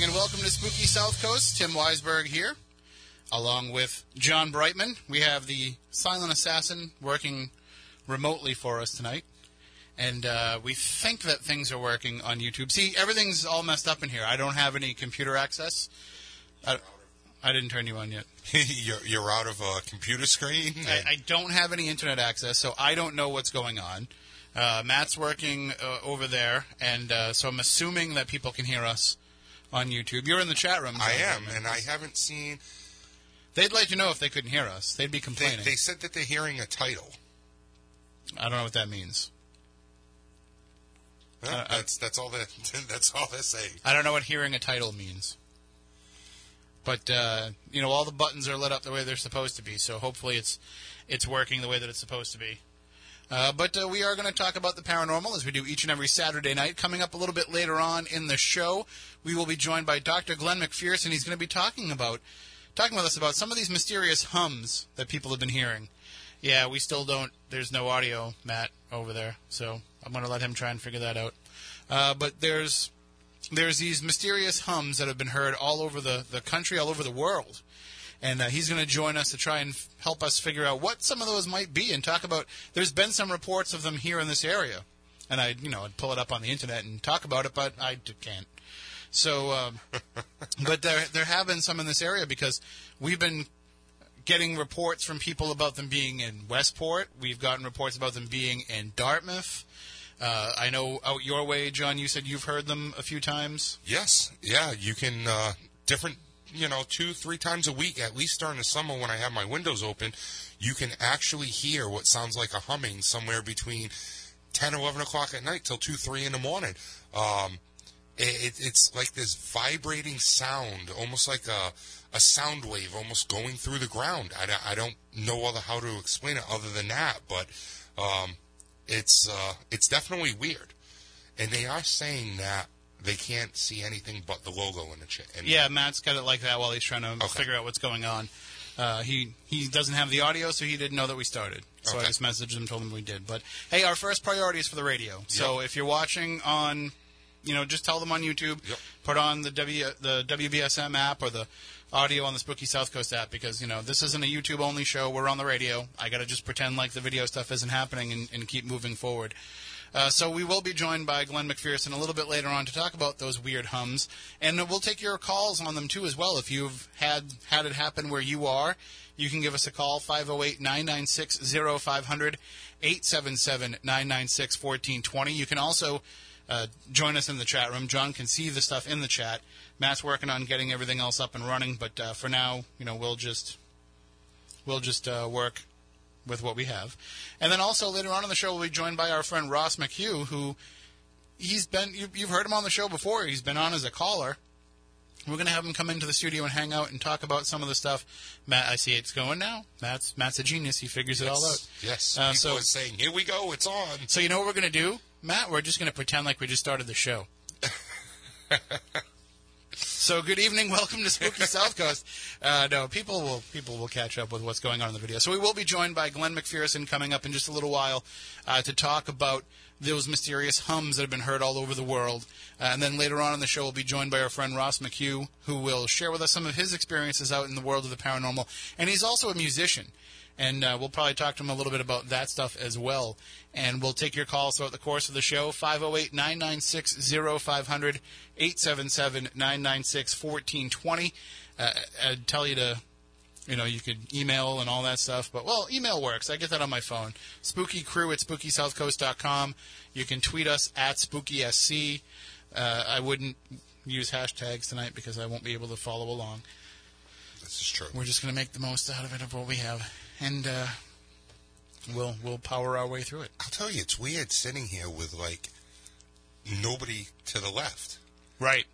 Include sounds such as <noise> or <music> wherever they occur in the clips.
evening and welcome to Spooky South Coast. Tim Weisberg here, along with John Brightman. We have the silent assassin working remotely for us tonight. And uh, we think that things are working on YouTube. See, everything's all messed up in here. I don't have any computer access. I, I didn't turn you on yet. <laughs> you're, you're out of a computer screen? I, I don't have any internet access, so I don't know what's going on. Uh, Matt's working uh, over there, and uh, so I'm assuming that people can hear us on YouTube. You're in the chat room. I am, and I haven't seen. They'd let you know if they couldn't hear us. They'd be They, complaining. they said that they're hearing a title. I don't know what that means. Well, Uh, I- that's that's all that <laughs> that's all they're saying. I don't know what hearing a title means. But uh, you know, all the buttons are lit up the way they're supposed to be. So hopefully, it's it's working the way that it's supposed to be. Uh, but uh, we are going to talk about the paranormal as we do each and every Saturday night. Coming up a little bit later on in the show, we will be joined by Dr. Glen MacPherson. He's going to be talking about talking with us about some of these mysterious hums that people have been hearing. Yeah, we still don't. There's no audio, Matt, over there. So I'm going to let him try and figure that out. Uh, but there's there's these mysterious hums that have been heard all over the, the country, all over the world. And uh, he's going to join us to try and f- help us figure out what some of those might be and talk about. There's been some reports of them here in this area, and I, you know, I'd pull it up on the internet and talk about it, but I d- can't. So, um, <laughs> but there there have been some in this area because we've been getting reports from people about them being in Westport. We've gotten reports about them being in Dartmouth. Uh, I know out your way, John. You said you've heard them a few times. Yes, yeah, you can uh, different, you know, two three times a week, at least during the summer when I have my windows open, you can actually hear what sounds like a humming somewhere between 10, 11 o'clock at night till two three in the morning. Um, it, it's like this vibrating sound, almost like a a sound wave, almost going through the ground. I, I don't know other how to explain it other than that, but um, it's uh, it's definitely weird. And they are saying that they can't see anything but the logo in the cha- in Yeah, Matt's got it like that while he's trying to Okay. figure out what's going on. Uh, he he doesn't have the audio, so he didn't know that we started. So I just messaged him, told him we did. But hey, our first priority is for the radio. So Yep. if you're watching on, you know, just tell them on YouTube. Yep. Put on the W the WBSM app or the audio on the Spooky South Coast app because you know this isn't a YouTube only show. We're on the radio. I got to just pretend like the video stuff isn't happening and, and keep moving forward. Uh, so we will be joined by Glen MacPherson a little bit later on to talk about those weird hums, and we'll take your calls on them too as well. If you've had had it happen where you are, you can give us a call 508-996-0500, 877-996-1420. You can also uh, join us in the chat room. John can see the stuff in the chat. Matt's working on getting everything else up and running, but uh, for now, you know, we'll just we'll just uh, work with what we have. And then also later on in the show, we'll be joined by our friend Ross McHugh, who he's been you, you've heard him on the show before. He's been on as a caller. We're going to have him come into the studio and hang out and talk about some of the stuff. Matt, I see it's going now. Matt's Matt's a genius. He figures it all out. Yes, Uh, so- it's saying, "Here we go, it's on." So you know what we're going to do, Matt? We're just going to pretend like we just started the show. <laughs> so good evening, <laughs> welcome to Spooky South Coast. Uh, no, people will people will catch up with what's going on in the video. So we will be joined by Glen MacPherson coming up in just a little while uh, to talk about those mysterious hums that have been heard all over the world. Uh, and then later on in the show, we'll be joined by our friend Ross McHugh, who will share with us some of his experiences out in the world of the paranormal. And he's also a musician and uh, we'll probably talk to him a little bit about that stuff as well. And we'll take your calls throughout the course of the show 508 996 0500 877 996 1420. Uh, I'd tell you to, you know, you could email and all that stuff, but well, email works. I get that on my phone. Spooky crew at spookysouthcoast.com. You can tweet us at spookysc. Uh, I wouldn't use hashtags tonight because I won't be able to follow along This is true. we're just going to make the most out of it of what we have, and uh, we'll we'll power our way through it. I'll tell you, it's weird sitting here with like nobody to the left. Right.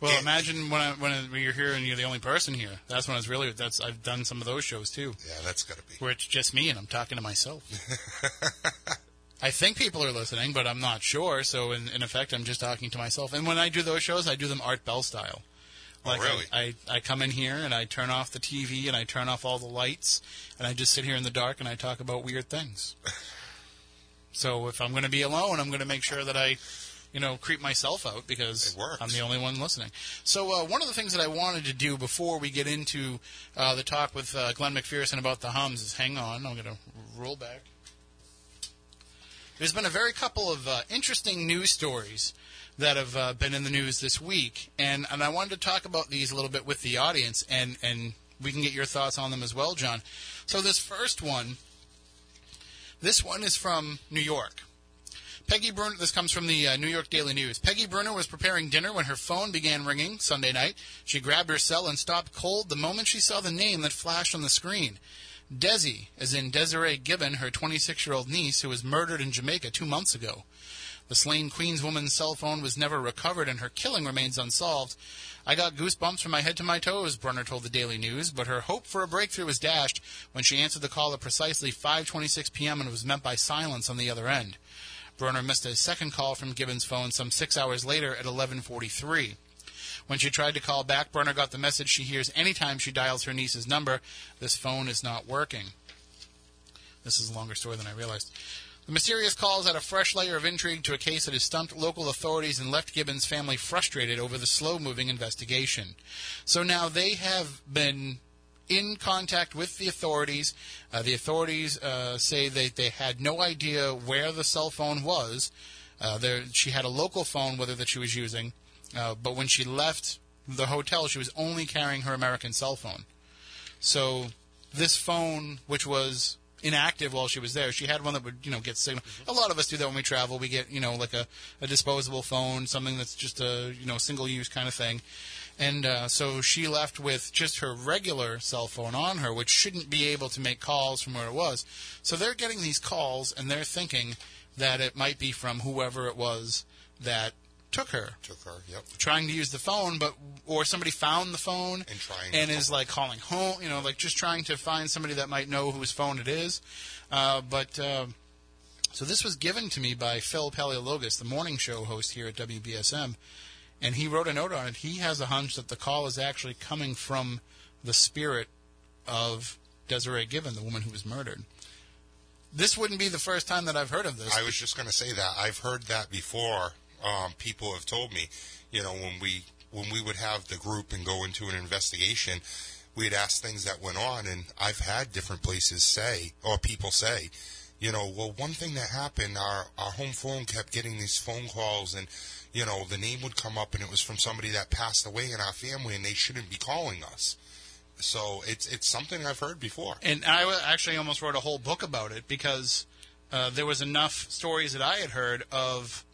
Well, Yeah. imagine when I, when you're here and you're the only person here. That's when it's really. That's I've done some of those shows too, Yeah, that's got to be. where it's just me and I'm talking to myself. <laughs> I think people are listening, but I'm not sure. So in, in effect, I'm just talking to myself. And when I do those shows, I do them Art Bell style. Oh, Like really? I, I, I come in here and I turn off the TV and I turn off all the lights and I just sit here in the dark and I talk about weird things. <laughs> so if I'm going to be alone, I'm going to make sure that I you know, creep myself out because I'm the only one listening. So uh, one of the things that I wanted to do before we get into uh, the talk with uh, Glen MacPherson about the hums is hang on. I'm going to roll back. There's been a very couple of uh, interesting news stories that have uh, been in the news this week, and, and I wanted to talk about these a little bit with the audience, and, and we can get your thoughts on them as well, John. So this first one, this one is from New York. Peggy Bruner, this comes from the uh, New York Daily News. Peggy Bruner was preparing dinner when her phone began ringing Sunday night. She grabbed her cell and stopped cold the moment she saw the name that flashed on the screen. Desi, as in Desiree Gibbon, her 26 year old niece, who was murdered in Jamaica two months ago. The slain Queens woman's cell phone was never recovered and her killing remains unsolved. I got goosebumps from my head to my toes, Brunner told the Daily News, but her hope for a breakthrough was dashed when she answered the call at precisely 5:26 p.m. and was met by silence on the other end. Brunner missed a second call from Gibbons' phone some 6 hours later at 11:43. When she tried to call back, Brunner got the message she hears anytime she dials her niece's number, this phone is not working. This is a longer story than I realized. The mysterious calls add a fresh layer of intrigue to a case that has stumped local authorities and left Gibbons' family frustrated over the slow moving investigation. So now they have been in contact with the authorities. Uh, the authorities uh, say that they had no idea where the cell phone was. Uh, there, she had a local phone, with her that she was using, uh, but when she left the hotel, she was only carrying her American cell phone. So this phone, which was inactive while she was there, she had one that would, you know, get signal. A lot of us do that when we travel. We get, you know, like a, a disposable phone, something that's just a, you know, single use kind of thing. And uh, so she left with just her regular cell phone on her, which shouldn't be able to make calls from where it was. So they're getting these calls, and they're thinking that it might be from whoever it was that took her Took her, yep. trying to use the phone, but or somebody found the phone And trying and is like calling home, you know, like just trying to find somebody that might know whose phone it is. Uh, but uh, so this was given to me by Phil Paleologos, the morning show host here at WBSM, and he wrote a note on it. He has a hunch that the call is actually coming from the spirit of Desiree Gibbon, the woman who was murdered. This wouldn't be the first time that I've heard of this. I was just going to say that I've heard that before. Um, people have told me, you know, when we when we would have the group and go into an investigation, we'd ask things that went on, and I've had different places say or people say, you know, well, one thing that happened, our our home phone kept getting these phone calls, and you know, the name would come up, and it was from somebody that passed away in our family, and they shouldn't be calling us. So it's it's something I've heard before. And I actually almost wrote a whole book about it because uh, there was enough stories that I had heard of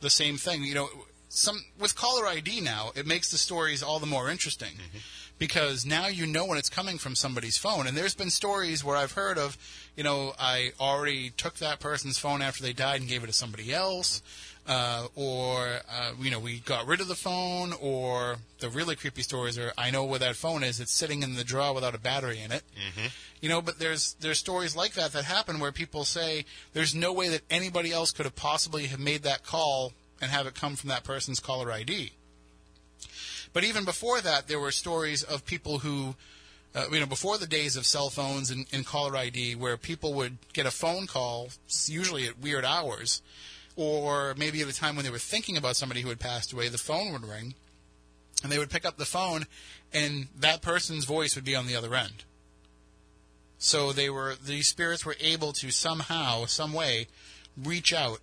the same thing. You know, some with caller ID now, it makes the stories all the more interesting mm-hmm. Because now you know when it's coming from somebody's phone. And there's been stories where I've heard of, you know, I already took that person's phone after they died and gave it to somebody else. Uh, or uh, you know we got rid of the phone, or the really creepy stories are I know where that phone is. It's sitting in the drawer without a battery in it. You know, but there's there's stories like that that happen where people say there's no way that anybody else could have possibly have made that call and have it come from that person's caller ID. But even before that, there were stories of people who, uh, you know, before the days of cell phones and, and caller ID, where people would get a phone call, usually at weird hours, or maybe at a time when they were thinking about somebody who had passed away, the phone would ring, and they would pick up the phone, and that person's voice would be on the other end. So they were these spirits were able to somehow, some way, reach out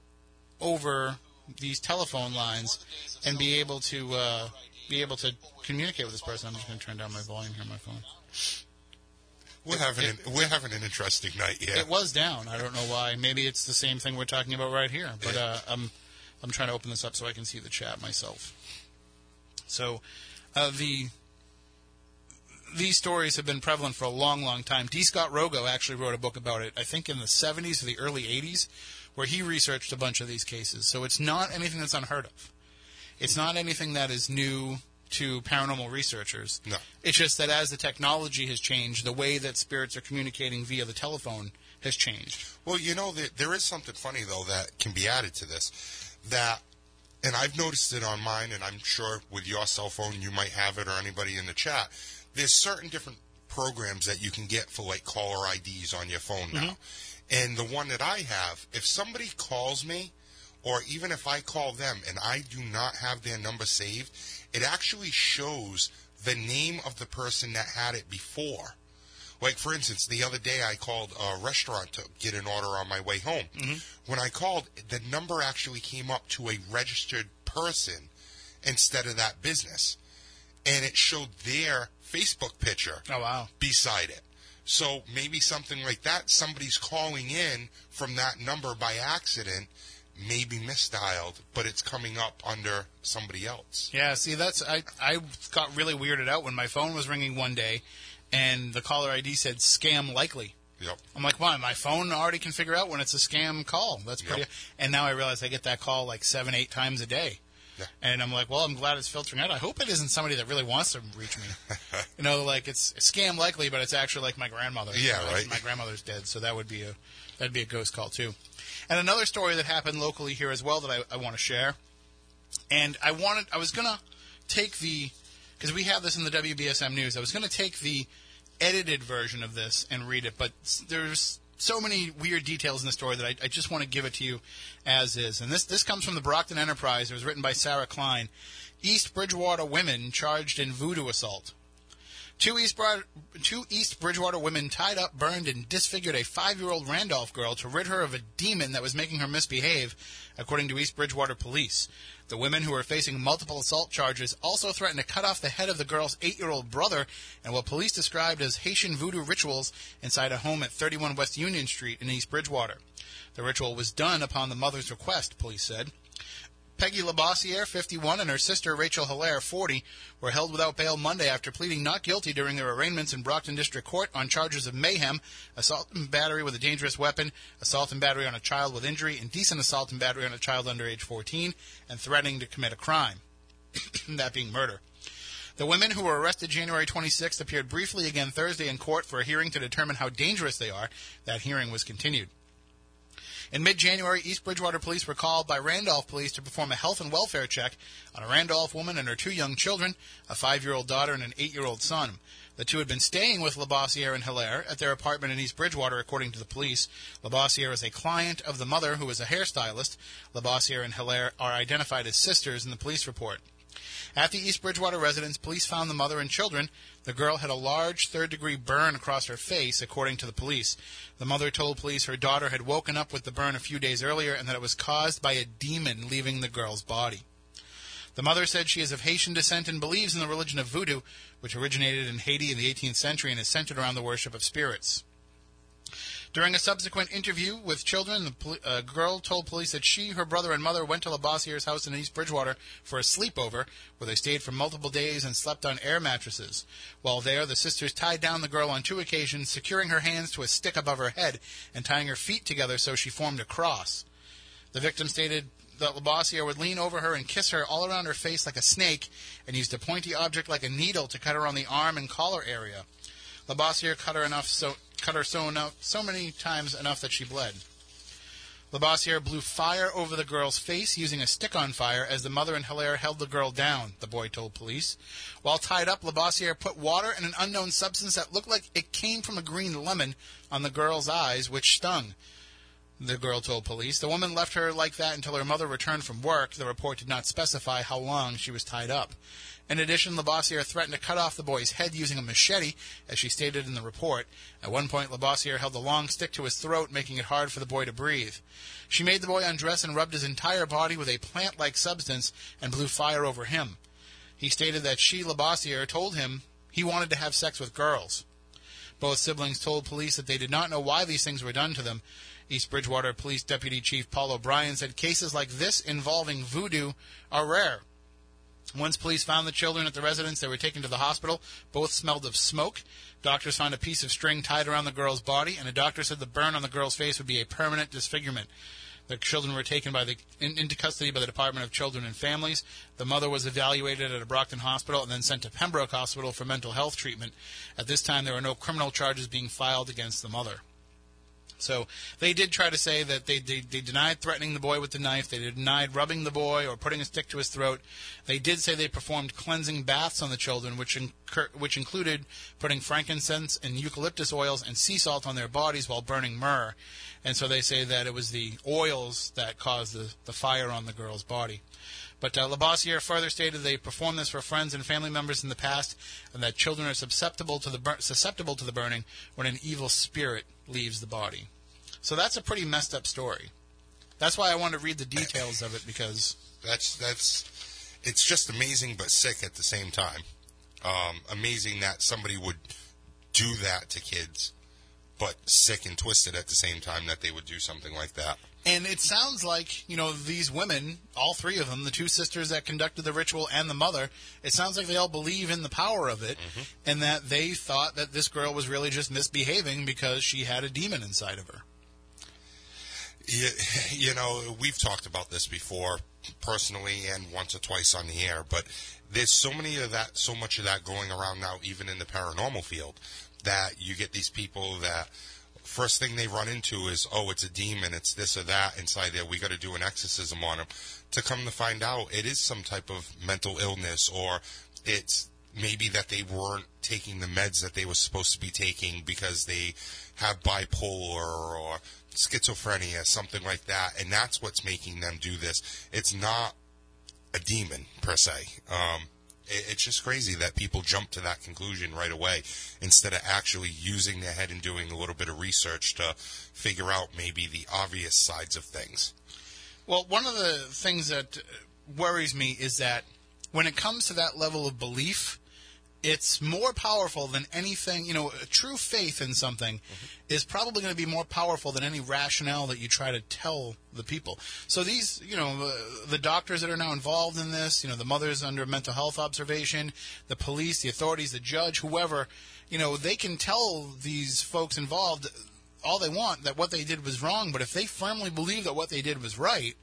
over these telephone lines and be able to uh, be able to communicate with this person. I'm just going to turn down my volume here on my phone. We're having an, we're having an interesting night. Yeah. It was down. I don't know why. Maybe it's the same thing we're talking about right here. But uh, I'm I'm trying to open this up so I can see the chat myself. So uh, the these stories have been prevalent for a long, long time. D. Scott Rogo actually wrote a book about it. I think in the 70s or the early 80s, where he researched a bunch of these cases. So it's not anything that's unheard of. It's not anything that is new to paranormal researchers. No. It's just that as the technology has changed, the way that spirits are communicating via the telephone has changed. Well, you know, there, there is something funny though that can be added to this. That, and I've noticed it on mine, and I'm sure with your cell phone you might have it, or anybody in the chat. There's certain different programs that you can get for like caller IDs on your phone mm-hmm. now. And the one that I have, if somebody calls me or even if I call them and I do not have their number saved, it actually shows the name of the person that had it before. Like, for instance, the other day I called a restaurant to get an order on my way home. Mm-hmm. When I called, the number actually came up to a registered person instead of that business. And it showed their Facebook picture Oh wow. beside it. So maybe something like that, somebody's calling in from that number by accident, maybe misdialed, but it's coming up under somebody else. Yeah, see, that's I I got really weirded out when my phone was ringing one day, and the caller ID said "scam likely." Yep. I'm like, why? My phone already can figure out when it's a scam call. That's pretty. Yep. And now I realize I get that call like seven, eight times a day. Yeah. And I'm like, well, I'm glad it's filtering out. I hope it isn't somebody that really wants to reach me. <laughs> you know, like it's, scam likely, but it's actually like my grandmother. Yeah, Like, right. My grandmother's dead, so that would be a that'd be a ghost call too. And another story that happened locally here as well that I, I want to share. And I wanted, I was gonna take the, because we have this in the WBSM news. I was gonna take the edited version of this and read it, but there's so many weird details in the story that I, I just want to give it to you as is. And this this comes from the Brockton Enterprise. It was written by Sarah Klein. East Bridgewater women charged in voodoo assault. Two East, two East Bridgewater women tied up, burned, and disfigured a five year old Randolph girl to rid her of a demon that was making her misbehave, according to East Bridgewater police. The women who were facing multiple assault charges also threatened to cut off the head of the girl's eight year old brother in what police described as Haitian voodoo rituals inside a home at 31 West Union Street in East Bridgewater. The ritual was done upon the mother's request, police said. Peggy Labossiere, 51, and her sister Rachel Hilaire, 40, were held without bail Monday after pleading not guilty during their arraignments in Brockton District Court on charges of mayhem, assault and battery with a dangerous weapon, assault and battery on a child with injury, indecent assault and battery on a child under age 14, and threatening to commit a crime, <clears throat> that being murder. The women who were arrested January 26th appeared briefly again Thursday in court for a hearing to determine how dangerous they are. That hearing was continued. In mid January, East Bridgewater police were called by Randolph police to perform a health and welfare check on a Randolph woman and her two young children, a five year old daughter and an eight year old son. The two had been staying with Labossiere and Hilaire at their apartment in East Bridgewater, according to the police. Labossiere is a client of the mother, who is a hairstylist. Labossiere and Hilaire are identified as sisters in the police report. At the East Bridgewater residence, police found the mother and children. The girl had a large third degree burn across her face, according to the police. The mother told police her daughter had woken up with the burn a few days earlier and that it was caused by a demon leaving the girl's body. The mother said she is of Haitian descent and believes in the religion of voodoo, which originated in Haiti in the 18th century and is centered around the worship of spirits. During a subsequent interview with children, the uh, girl told police that she, her brother, and mother went to Labossiere's house in East Bridgewater for a sleepover, where they stayed for multiple days and slept on air mattresses. While there, the sisters tied down the girl on two occasions, securing her hands to a stick above her head and tying her feet together so she formed a cross. The victim stated that Labossiere would lean over her and kiss her all around her face like a snake and used a pointy object like a needle to cut her on the arm and collar area. Labossiere cut her enough so cut her so enough so many times enough that she bled. Labossiere blew fire over the girl's face using a stick on fire as the mother and Hilaire held the girl down, the boy told police. While tied up, Labossiere put water and an unknown substance that looked like it came from a green lemon on the girl's eyes, which stung. The girl told police. The woman left her like that until her mother returned from work. The report did not specify how long she was tied up. In addition, Labossiere threatened to cut off the boy's head using a machete, as she stated in the report. At one point, Labossiere held a long stick to his throat, making it hard for the boy to breathe. She made the boy undress and rubbed his entire body with a plant-like substance and blew fire over him. He stated that she, Labossiere, told him he wanted to have sex with girls. Both siblings told police that they did not know why these things were done to them. East Bridgewater Police Deputy Chief Paul O'Brien said cases like this involving voodoo are rare. Once police found the children at the residence, they were taken to the hospital. Both smelled of smoke. Doctors found a piece of string tied around the girl's body, and a doctor said the burn on the girl's face would be a permanent disfigurement. The children were taken by the, in, into custody by the Department of Children and Families. The mother was evaluated at a Brockton hospital and then sent to Pembroke Hospital for mental health treatment. At this time, there were no criminal charges being filed against the mother. So they did try to say that they, they, they denied threatening the boy with the knife. They denied rubbing the boy or putting a stick to his throat. They did say they performed cleansing baths on the children, which which included putting frankincense and eucalyptus oils and sea salt on their bodies while burning myrrh. And so they say that it was the oils that caused the, the fire on the girl's body. But uh, Labossiere further stated they performed this for friends and family members in the past, and that children are susceptible to the bur- susceptible to the burning when an evil spirit leaves the body. So that's a pretty messed up story. That's why I want to read the details of it because that's that's it's just amazing but sick at the same time. Um, amazing that somebody would do that to kids, but sick and twisted at the same time that they would do something like that. And it sounds like, you know, these women, all three of them, the two sisters that conducted the ritual and the mother, it sounds like they all believe in the power of it mm-hmm. and that they thought that this girl was really just misbehaving because she had a demon inside of her. You, you know, we've talked about this before personally and once or twice on the air, but there's so many of that, so much of that going around now, even in the paranormal field, that you get these people that first thing they run into is, oh, it's a demon, it's this or that inside there. We got to do an exorcism on them. To come to find out, it is some type of mental illness, or it's maybe that they weren't taking the meds that they were supposed to be taking because they have bipolar or schizophrenia, something like that, and that's what's making them do this. It's not a demon per se. Um, it's just crazy that people jump to that conclusion right away instead of actually using their head and doing a little bit of research to figure out maybe the obvious sides of things. Well, one of the things that worries me is that when it comes to that level of belief, it's more powerful than anything. You know, true faith in something mm-hmm. is probably going to be more powerful than any rationale that you try to tell the people. So these, you know, the, the doctors that are now involved in this, you know, the mothers under mental health observation, the police, the authorities, the judge, whoever, you know, they can tell these folks involved all they want that what they did was wrong. But if they firmly believe that what they did was right,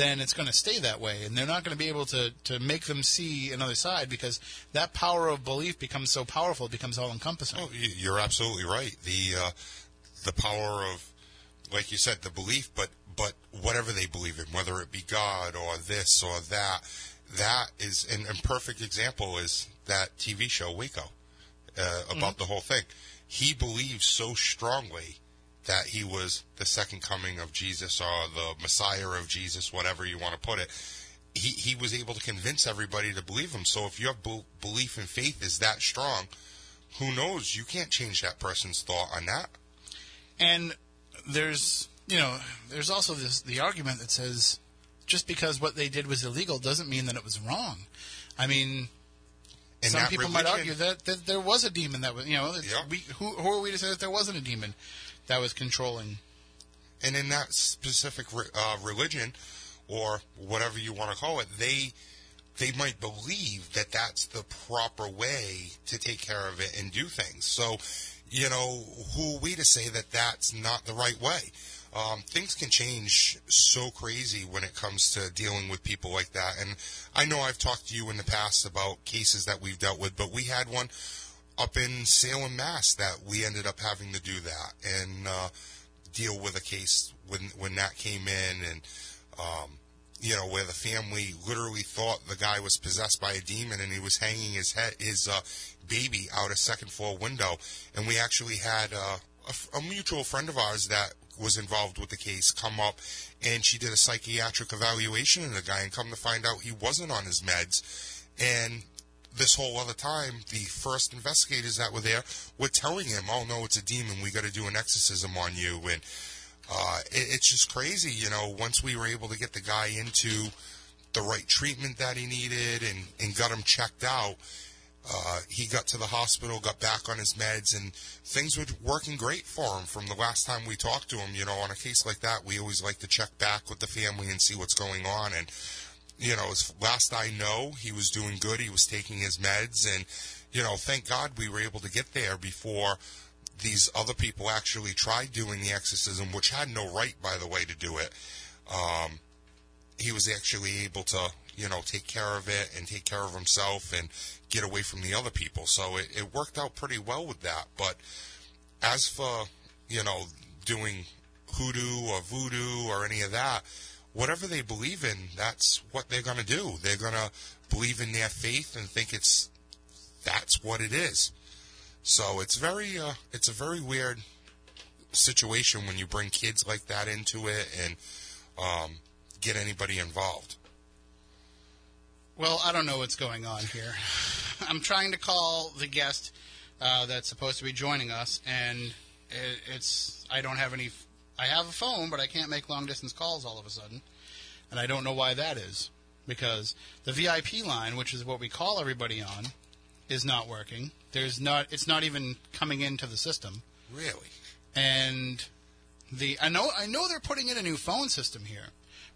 then it's going to stay that way, and they're not going to be able to to make them see another side because that power of belief becomes so powerful, it becomes all encompassing. Oh, you're absolutely right. The uh, the power of, like you said, the belief, but but whatever they believe in, whether it be God or this or that, that is an perfect example is that TV show Waco uh, about mm-hmm. the whole thing. He believes so strongly that he was the second coming of Jesus or the Messiah of Jesus, whatever you want to put it. He, he was able to convince everybody to believe him. So if your be- belief and faith is that strong, who knows? You can't change that person's thought on that. And there's, you know, there's also this the argument that says just because what they did was illegal doesn't mean that it was wrong. I mean, and some people religion, might argue that, that there was a demon that was, you know, yeah. we, who, who are we to say that there wasn't a demon? That was controlling. And in that specific uh, religion, or whatever you want to call it, they they might believe that that's the proper way to take care of it and do things. So, you know, who are we to say that that's not the right way? Um, things can change so crazy when it comes to dealing with people like that. And I know I've talked to you in the past about cases that we've dealt with, but we had one up in Salem, Mass, that we ended up having to do that and uh, deal with a case when when that came in, and um, you know where the family literally thought the guy was possessed by a demon, and he was hanging his head his uh, baby out a second floor window, and we actually had uh, a, a mutual friend of ours that was involved with the case come up and she did a psychiatric evaluation of the guy and come to find out he wasn't on his meds. And this whole other time, the first investigators that were there were telling him, "Oh no, it's a demon. We got to do an exorcism on you." And uh, it, it's just crazy, you know. Once we were able to get the guy into the right treatment that he needed and and got him checked out, uh, he got to the hospital, got back on his meds, and things were working great for him from the last time we talked to him. You know, on a case like that, we always like to check back with the family and see what's going on. And you know, as last I know, he was doing good. He was taking his meds, and you know, thank God we were able to get there before these other people actually tried doing the exorcism, which had no right, by the way, to do it. Um, he was actually able to, you know, take care of it and take care of himself and get away from the other people. So it, it worked out pretty well with that. But as for, you know, doing hoodoo or voodoo or any of that. Whatever they believe in, that's what they're going to do. They're going to believe in their faith and think it's that's what it is. So it's very uh, it's a very weird situation when you bring kids like that into it and um, get anybody involved. Well, I don't know what's going on here. <sighs> I'm trying to call the guest uh, that's supposed to be joining us, and it, it's I don't have any. I have a phone, but I can't make long distance calls all of a sudden, and I don't know why that is. Because the VIP line, which is what we call everybody on, is not working. There's not. It's not even coming into the system. Really? And the I know I know they're putting in a new phone system here.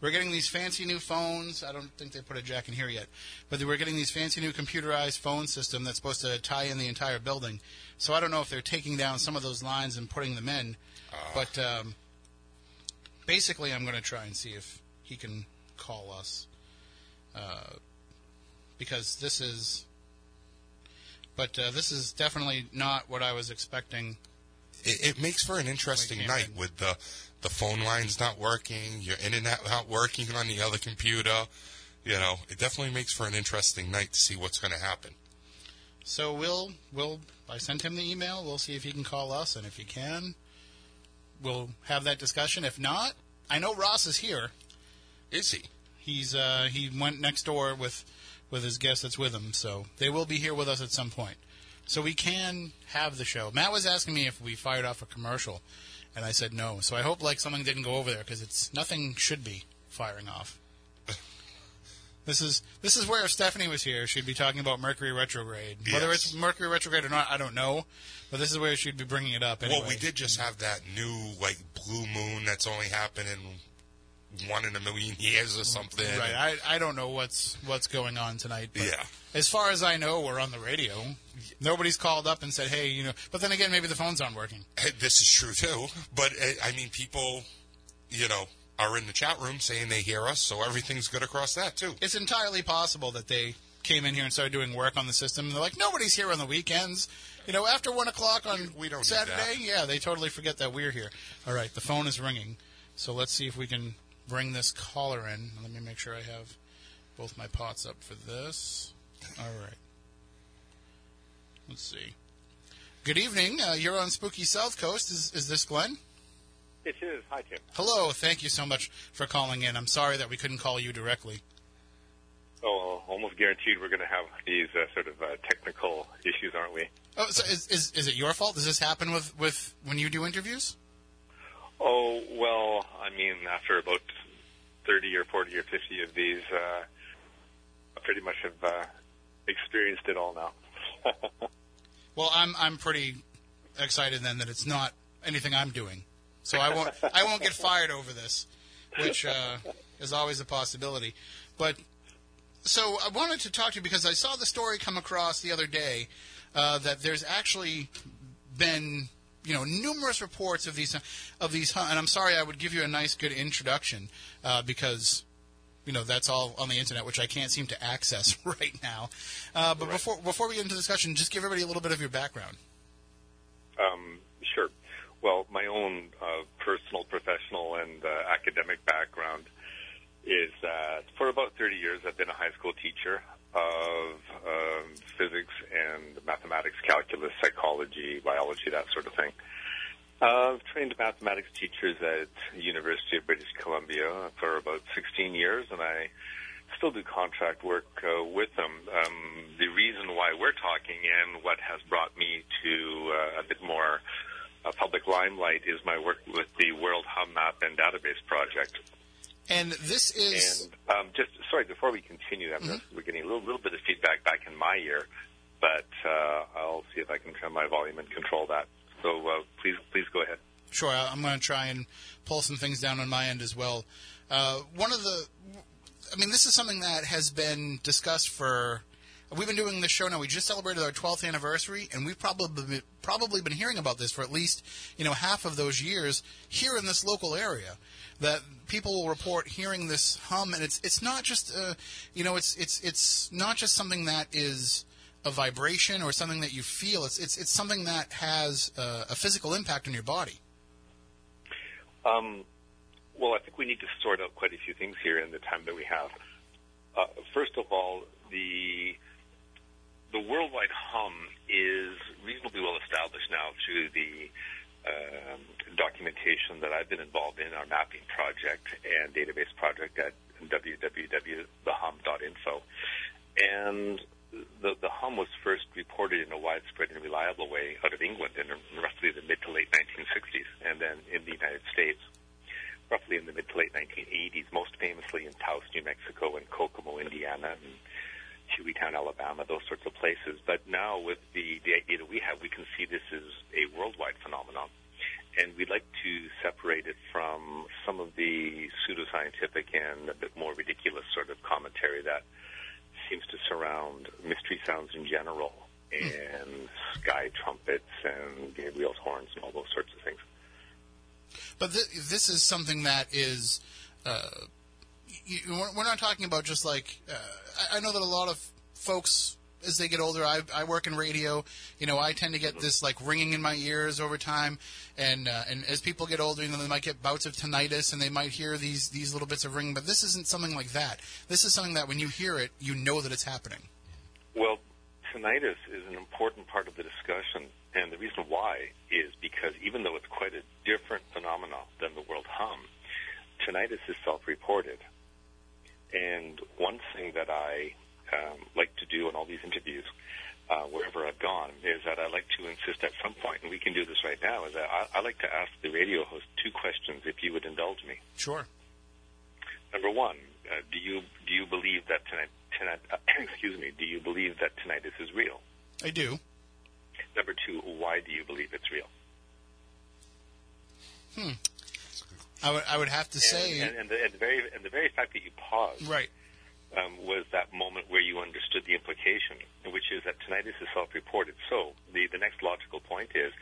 We're getting these fancy new phones. I don't think they put a jack in here yet, but we're getting these fancy new computerized phone system that's supposed to tie in the entire building. So I don't know if they're taking down some of those lines and putting them in, but um, basically I'm going to try and see if he can call us uh, because this is. But uh, this is definitely not what I was expecting. It, it makes for an interesting night in. with the the phone lines not working, your internet not working on the other computer. You know, it definitely makes for an interesting night to see what's going to happen. So we'll we'll I sent him the email. We'll see if he can call us, and if he can, we'll have that discussion. If not, I know Ross is here. Is he? He's uh, he went next door with with his guest that's with him, so they will be here with us at some point. So we can have the show. Matt was asking me if we fired off a commercial, and I said no. So I hope like something didn't go over there because it's nothing should be firing off. This is this is where if Stephanie was here, she'd be talking about Mercury retrograde. Whether it's Mercury retrograde or not, I don't know. But this is where she'd be bringing it up. Anyway. Well, we did just have that new like blue moon that's only happening one in a million <laughs> years or something. Right. I, I don't know what's what's going on tonight. But Yeah. As far as I know, we're on the radio. Nobody's called up and said, "Hey, you know." But then again, maybe the phones aren't working. This is true too, but uh, I mean, people, you know, are in the chat room saying they hear us, so everything's good across that too. It's entirely possible that they came in here and started doing work on the system. And they're like, "Nobody's here on the weekends." You know, after one o'clock on We don't Saturday, yeah, they totally forget that we're here. All right, the phone is ringing, so let's see if we can bring this caller in. Let me make sure I have both my pots up for this. All right. Let's see. Good evening. Uh, you're on Spooky South Coast. Is, is this Glen? It is. Hi, Tim. Hello. Thank you so much for calling in. I'm sorry that we couldn't call you directly. Oh, almost guaranteed we're going to have these uh, sort of uh, technical issues, aren't we? Oh, so is, is is it your fault? Does this happen with, with when you do interviews? Oh, well, I mean, after about 30 or 40 or 50 of these, uh, I pretty much have uh, experienced it all now. <laughs> Well, I'm I'm pretty excited then that it's not anything I'm doing, so I won't I won't get fired over this, which uh, is always a possibility. But so I wanted to talk to you because I saw the story come across the other day uh, that there's actually been you know numerous reports of these of these and I'm sorry I would give you a nice good introduction uh, because you know that's all on the internet which I can't seem to access <laughs> right now. Uh, but before before we get into the discussion, just give everybody a little bit of your background. Um. Well, my own uh, personal, professional, and uh, academic background is that for about 30 years I've been a high school teacher of um, physics and mathematics, calculus, psychology, biology, that sort of thing. I've trained mathematics teachers at University of British Columbia for about 16 years, and I still do contract work uh, with them. Um, the reason why we're talking and what has brought me to uh, a bit more uh, public limelight is my work with the World Hum Map and Database Project. And this is And um, just sorry, before we continue, I'm Mm-hmm. we're getting a little, little bit of feedback back in my ear, but uh, I'll see if I can turn my volume and control that. So uh, please, please go ahead. sure. I- I'm going to try and pull some things down on my end as well. Uh, one of the, I mean, this is something that has been discussed for. We've been doing this show now. We just celebrated our 12th anniversary, and we've probably probably been hearing about this for at least you know half of those years here in this local area. That people will report hearing this hum, and it's it's not just uh, you know it's it's it's not just something that is a vibration or something that you feel. It's it's it's something that has uh, a physical impact on your body. Um, well, I think we need to sort out quite a few things here in the time that we have. Uh, first of all, the the worldwide hum is reasonably well established now through the um, documentation that I've been involved in, our mapping project and database project at www.thehum.info. And the, the hum was first reported in a widespread and reliable way out of England in roughly the mid to late 1960s, and then in the United States roughly in the mid to late 1980s, most famously in Taos, New Mexico, and Kokomo, Indiana, and Hueytown, Alabama, those sorts of places. But now with the, the idea that we have, we can see this is a worldwide phenomenon. And we'd like to separate it from some of the pseudoscientific and a bit more ridiculous sort of commentary that seems to surround mystery sounds in general and sky trumpets and Gabriel's horns and all those sorts of things. But th- this is something that is. Uh, we're not talking about just like. Uh, I, I know that a lot of folks as they get older. I, I work in radio. You know, I tend to get this like ringing in my ears over time, and uh, and as people get older, you know, they might get bouts of tinnitus, and they might hear these these little bits of ringing. But this isn't something like that. This is something that when you hear it, you know that it's happening. Well, tinnitus is an important part of the discussion, and the reason why is because even though it's quite a different phenomenon than the world hum, tinnitus is self-reported. And one thing that I um, like to do in all these interviews, uh, wherever I've gone, is that I like to insist at some point, and we can do this right now, is that I, I like to ask the radio host two questions, if you would indulge me. Sure. Number one, uh, do you do you believe that tonight, tonight uh, <clears throat> excuse me, do you believe that tinnitus is real? I do. Number two, why do you believe it's real? Hmm. I would I would have to and, say, and, and, the, and the very and the very fact that you paused, right, um, was that moment where you understood the implication, which is that tinnitus is self-reported. So the the next logical point is,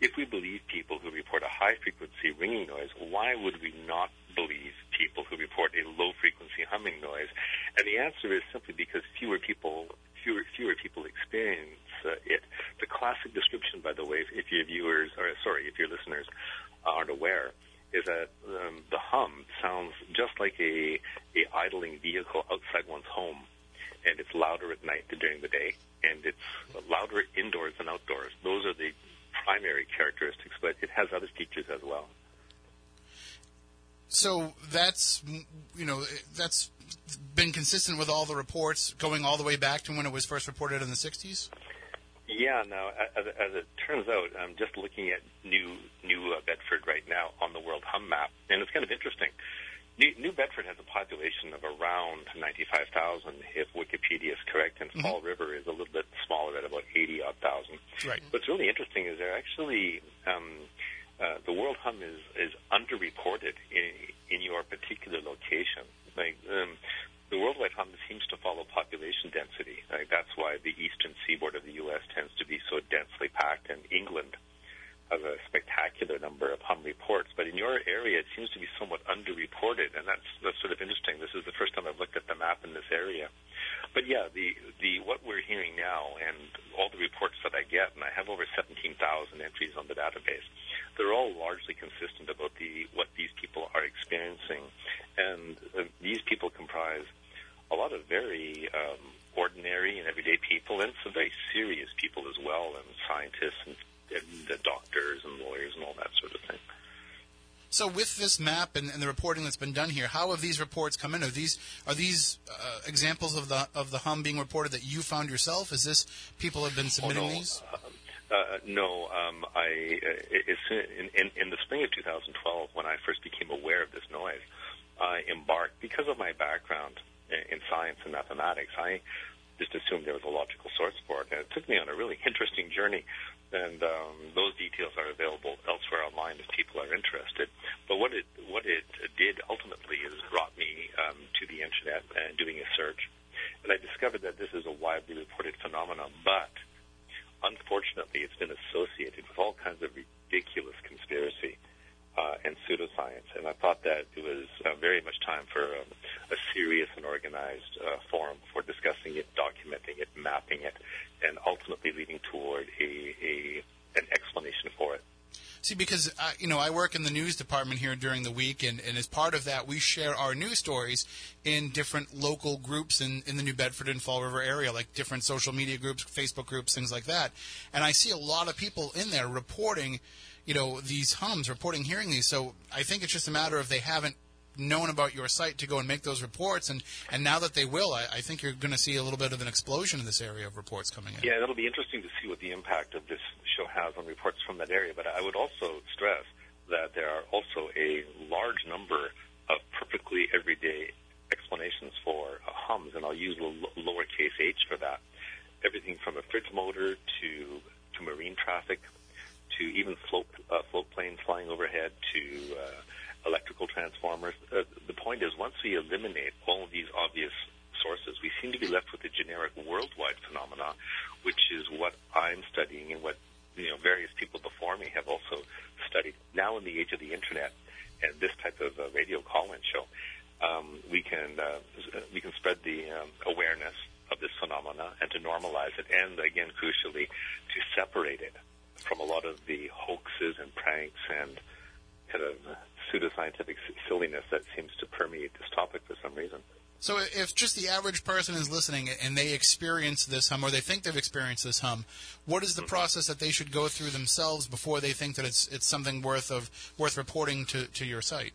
if we believe people who report a high frequency ringing noise, why would we not believe people who report a low frequency humming noise? And the answer is simply because fewer people fewer fewer people experience uh, it. The classic description, by the way, if, if your viewers or sorry, if your listeners aren't aware, is that um, the hum sounds just like a, a idling vehicle outside one's home, and it's louder at night than during the day, and it's louder indoors than outdoors. Those are the primary characteristics, but it has other features as well. So that's you know that's been consistent with all the reports going all the way back to when it was first reported in the 60s. Yeah, now as, as it turns out, I'm just looking at New New uh, Bedford right now on the World Hum map, and it's kind of interesting. New, New Bedford has a population of around 95,000, if Wikipedia is correct, and mm-hmm. Fall River is a little bit smaller at about 80 odd thousand. Right. What's really interesting is they're actually um, uh, the World Hum is is underreported in in your particular location. Like um, the worldwide hum seems to follow population density. Right? That's why the eastern seaboard of the U.S. tends to be so densely packed, and England has a spectacular number of hum reports. But in your area, it seems to be somewhat underreported, and that's that's sort of interesting. This is the first time I've looked at the map in this area. But yeah, the the what we're hearing now, and all the reports that I get, and I have over 17,000 entries on the database. They're all largely consistent about the what these people are experiencing, and uh, these people comprise a lot of very um, ordinary and everyday people, and some very serious people as well, and scientists and, and uh, doctors and lawyers and all that sort of thing. So, with this map and, and, the reporting that's been done here, how have these reports come in? Are these are these uh, examples of the of the hum being reported that you found yourself? Is this people have been submitting oh, no. these? Uh, uh, no, um, I uh, in, in, in the spring of 2012, when I first became aware of this noise, I embarked because of my background in science and mathematics. I just assumed there was a logical source for it, and it took me on a really interesting journey. And um, those details are available elsewhere online if people are interested. But what it what it did ultimately is brought me um, to the internet and doing a search, and I discovered that this is a widely reported phenomenon, but unfortunately, it's been associated with all kinds of ridiculous conspiracy uh, and pseudoscience. And I thought that it was uh, very much time for um, a serious and organized uh, forum for discussing it, documenting it, mapping it, and ultimately leading toward a, a an explanation for it. See, because uh, you know, I work in the news department here during the week, and, and as part of that, we share our news stories in different local groups in, in the New Bedford and Fall River area, like different social media groups, Facebook groups, things like that. And I see a lot of people in there reporting, you know, these hums, reporting hearing these. So I think it's just a matter of they haven't known about your site to go and make those reports, and, and now that they will, I, I think you're going to see a little bit of an explosion in this area of reports coming in. Yeah, it'll be interesting to see what the impact of this show has on reports from that area. But I would also stress that there are also a large number of perfectly everyday explanations for hums, and I'll use l- lowercase h for that. Everything from a fridge motor to to marine traffic, to even float planes flying overhead, to uh, electrical transformers. Uh, the point is, once we eliminate all of these obvious sources, we seem to be left with a generic worldwide phenomena, which is what I'm studying and what you know various people before me have also studied. Now, in the age of the internet and this type of uh, radio call-in show, um, we can uh, we can spread the um, awareness of this phenomena and to normalize it, and again, crucially, to separate it from a lot of the hoaxes and pranks and kind of pseudoscientific silliness that seems to permeate this topic for some reason. So, if just the average person is listening and they experience this hum, or they think they've experienced this hum, what is the mm-hmm. process that they should go through themselves before they think that it's it's something worth of worth reporting to, to your site?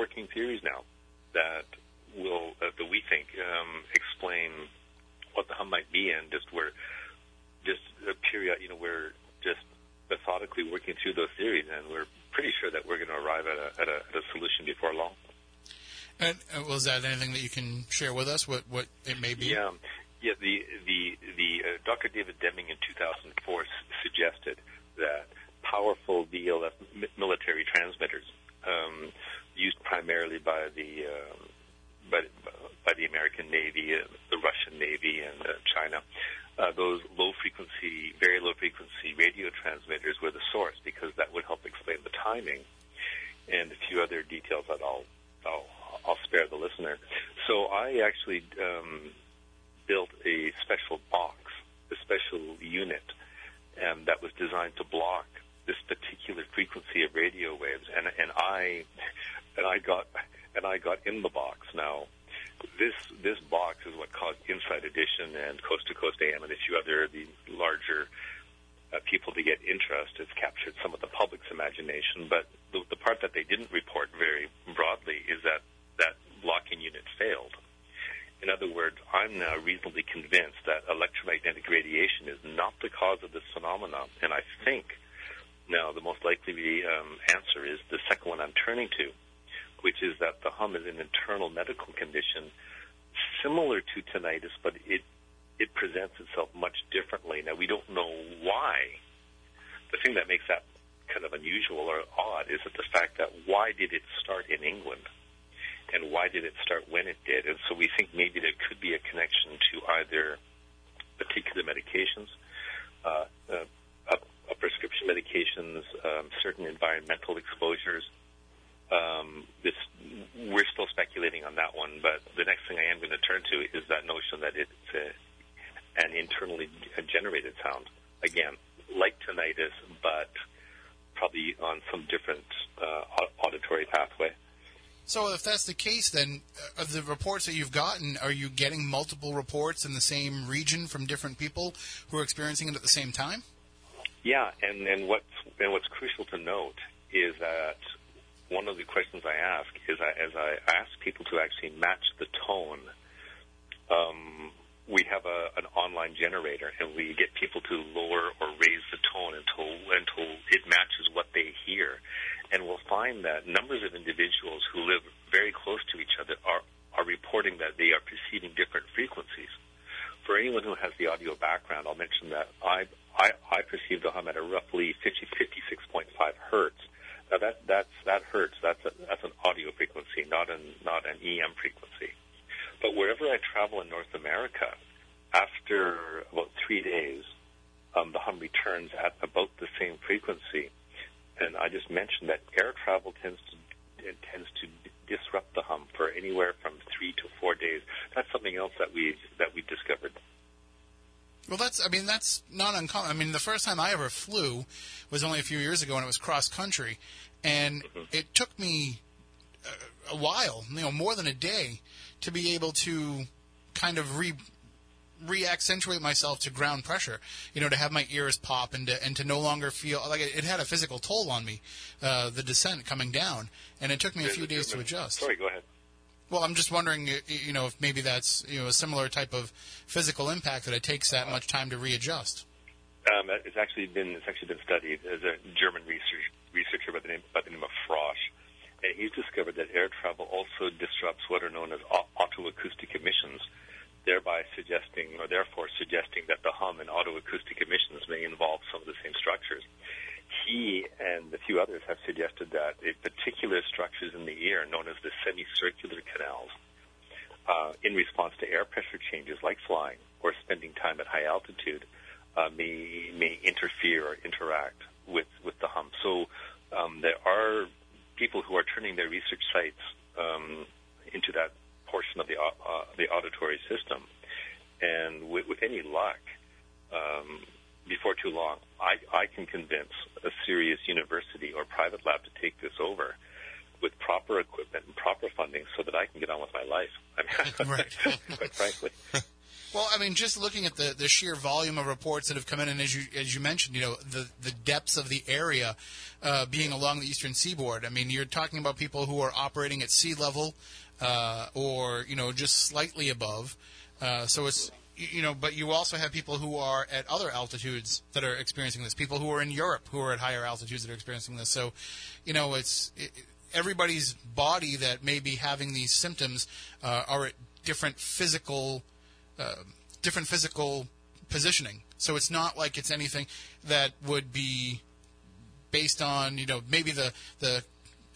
Working theories now that will uh, that we think um, explain what the hum might be, and just we're just a period, you know, we're just methodically working through those theories, and we're pretty sure that we're going to arrive at a, at a, at a solution before long. And uh, was that anything that you can share with us? What what it may be? Yeah, yeah. The the the uh, Dr. David Deming in 2004 s- suggested that powerful VLF military transmitters um, used primarily by the uh, by, by the American Navy, uh, the Russian Navy, and uh, China. Uh, those low frequency, very low frequency radio transmitters were the source because that would help explain the timing and a few other details that I'll I'll, I'll spare the listener. So I actually um, built a special box, a special unit, um, that was designed to block this particular frequency of radio waves, and and I and I got and I got in the box. Now, this this box is what caused Inside Edition and Coast to Coast AM and a few other the larger uh, people to get interest. It's captured some of the public's imagination, but the, the part that they didn't report very broadly is that that blocking unit failed. In other other words, I'm now reasonably convinced that electromagnetic radiation is not the cause of this phenomenon. And I think now the most likely um, answer is the second one I'm turning to, which is that the hum is an internal medical condition similar to tinnitus, but it it presents itself much differently. Now we don't know why. The thing that makes that kind of unusual or odd is that the fact that why did it start in England? And why did it start when it did? And so we think maybe there could be a connection to either particular medications, uh, uh, uh, prescription medications, um, certain environmental exposures. Um, this, we're still speculating on that one, but the next thing I am going to turn to is that notion that it's a, an internally generated sound. Again, like tinnitus, but probably on some different uh, auditory pathway. So, if that's the case, then uh, of the reports that you've gotten, are you getting multiple reports in the same region from different people who are experiencing it at the same time? Yeah, and, and what's and what's crucial to note is that one of the questions I ask is I, as I ask people to actually match the tone. Um, we have a, an online generator, and we get people to lower or raise the tone until until it matches what they hear, and we'll find that numbers of individuals who live very close to each other are are reporting that they are perceiving different frequencies. For anyone who has the audio background, I'll mention that I I, I perceive the hum at a roughly 50, 56.5 hertz. Now that that's that hertz. That's a, that's an audio frequency, not an not an EM frequency. But wherever I travel in North America, after about three days, um, the hum returns at about the same frequency. And I just mentioned that air travel tends to it tends to disrupt the hum for anywhere from three to four days. That's something else that we that we discovered. Well, that's I mean that's not uncommon. I mean the first time I ever flew was only a few years ago, and it was cross country, and mm-hmm. it took me a, a while, you know, more than a day, to be able to kind of re re-accentuate myself to ground pressure, you know, to have my ears pop and to, and to no longer feel like it, it had a physical toll on me, uh, the descent coming down, and it took me a few days to adjust. Sorry, go ahead. Well, I'm just wondering, you know, if maybe that's you know a similar type of physical impact that it takes that much time to readjust. Um, it's actually been it's actually been studied. There's a German research, researcher by the name by the name of Frosch, and he's discovered that air travel also disrupts what are known as otoacoustic emissions, thereby suggesting or therefore suggesting that the hum and otoacoustic emissions may involve some of the same structures. He and a few others have suggested that particular structures in the ear, known as the semicircular canals, uh, in response to air pressure changes like flying or spending time at high altitude, uh, may may interfere or interact with with the hum. So um, there are people who are turning their research sites um, into that portion of the uh, the auditory system, and with, with any luck, um, before too long, I, I can convince a serious university or private lab to take this over with proper equipment and proper funding, so that I can get on with my life. <laughs> I mean, right. <laughs> quite frankly. <laughs> Well, I mean, just looking at the, the sheer volume of reports that have come in, and as you as you mentioned, you know, the the depths of the area uh, being along the eastern seaboard. I mean, you're talking about people who are operating at sea level, uh, or you know just slightly above. Uh, so it's you know, but you also have people who are at other altitudes that are experiencing this. People who are in Europe who are at higher altitudes that are experiencing this. So, you know, it's it, everybody's body that may be having these symptoms uh, are at different physical, uh, different physical positioning. So it's not like it's anything that would be based on you know maybe the the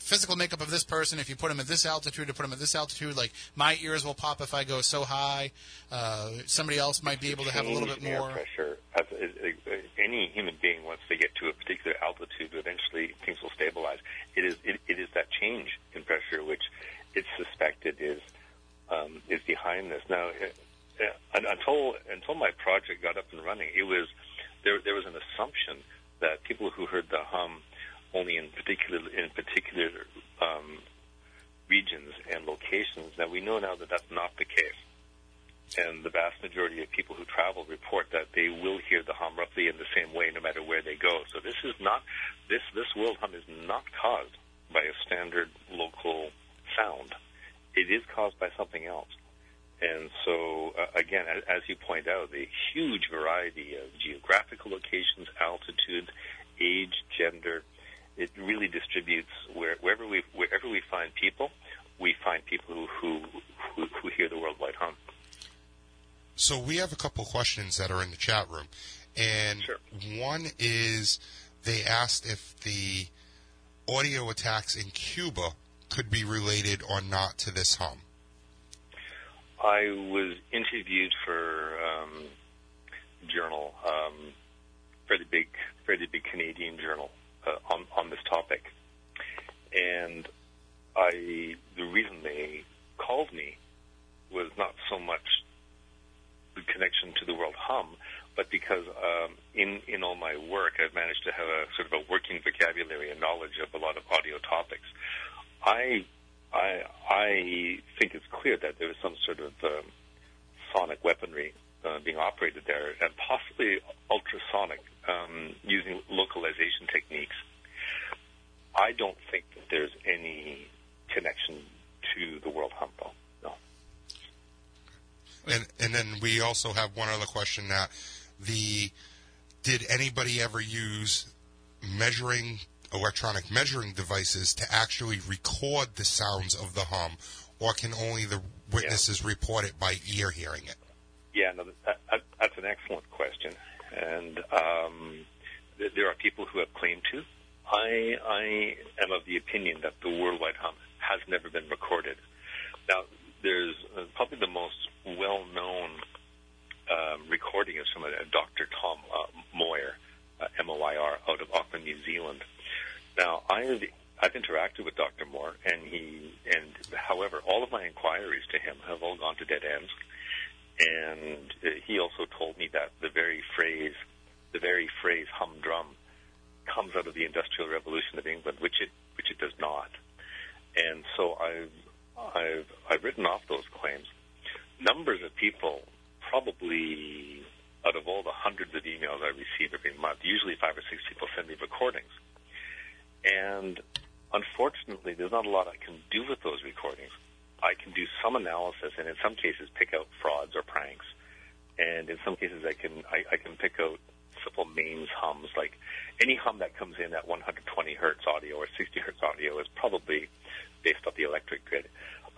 physical makeup of this person, if you put them at this altitude, to put them at this altitude, like my ears will pop if I go so high. Uh, somebody else might be able to have a little bit more pressure. Any human being, once they get to a particular altitude, eventually things will stabilize. It is it, it is that change in pressure which it's suspected is um, is behind this. Now, uh, until until my project got up and running, it was there. There was an assumption that people who heard the hum only in particular in particular um, regions and locations. Now we know now that that's not the case, and the vast majority of people who travel report that they will hear the hum roughly in the same way no matter where they go. So this is not this this world hum is not caused by a standard local sound. It is caused by something else. And so, uh, again, as, as you point out, the huge variety of geographical locations, altitudes, age, gender, it really distributes where, wherever we wherever we find people, we find people who who, who, hear the worldwide hum. So we have a couple questions that are in the chat room, and Sure. one is they asked if the audio attacks in Cuba could be related or not to this hum. I was interviewed for um, journal, um, fairly big, fairly big Canadian journal uh, on on this topic, and I the reason they called me was not so much the connection to the world hum, but because um, in in all my work I've managed to have a sort of a working vocabulary and knowledge of a lot of audio topics. I I, I think it's clear that there is some sort of um, sonic weaponry uh, being operated there, and possibly ultrasonic um, using localization techniques. I don't think that there's any connection to the world hum, though. No. And and then we also have one other question that the did anybody ever use measuring electronic measuring devices to actually record the sounds of the hum, or can only the witnesses report it by ear hearing it? Yeah, no, that, that, that's an excellent question, and um, th- there are people who have claimed to. I, I am of the opinion that the worldwide hum has never been recorded. Now, there's uh, probably the most well-known um, recording is from a, a Dr. Tom uh, Moir, uh, M-O-I-R, out of Auckland, New Zealand. Now, I've I've interacted with Dr. Moore, and he and however, all of my inquiries to him have all gone to dead ends. And he also told me that the very phrase, the very phrase humdrum, comes out of the Industrial Revolution of England, which it which it does not. And so I've I've I've written off those claims. Numbers of people, probably out of all the hundreds of emails I receive every month, usually five or six people send me recordings. And unfortunately, there's not a lot I can do with those recordings. I can do some analysis, and in some cases, pick out frauds or pranks. And in some cases, I can I, I can pick out simple mains hums, like any hum that comes in at 120 hertz audio or 60 hertz audio is probably based off the electric grid.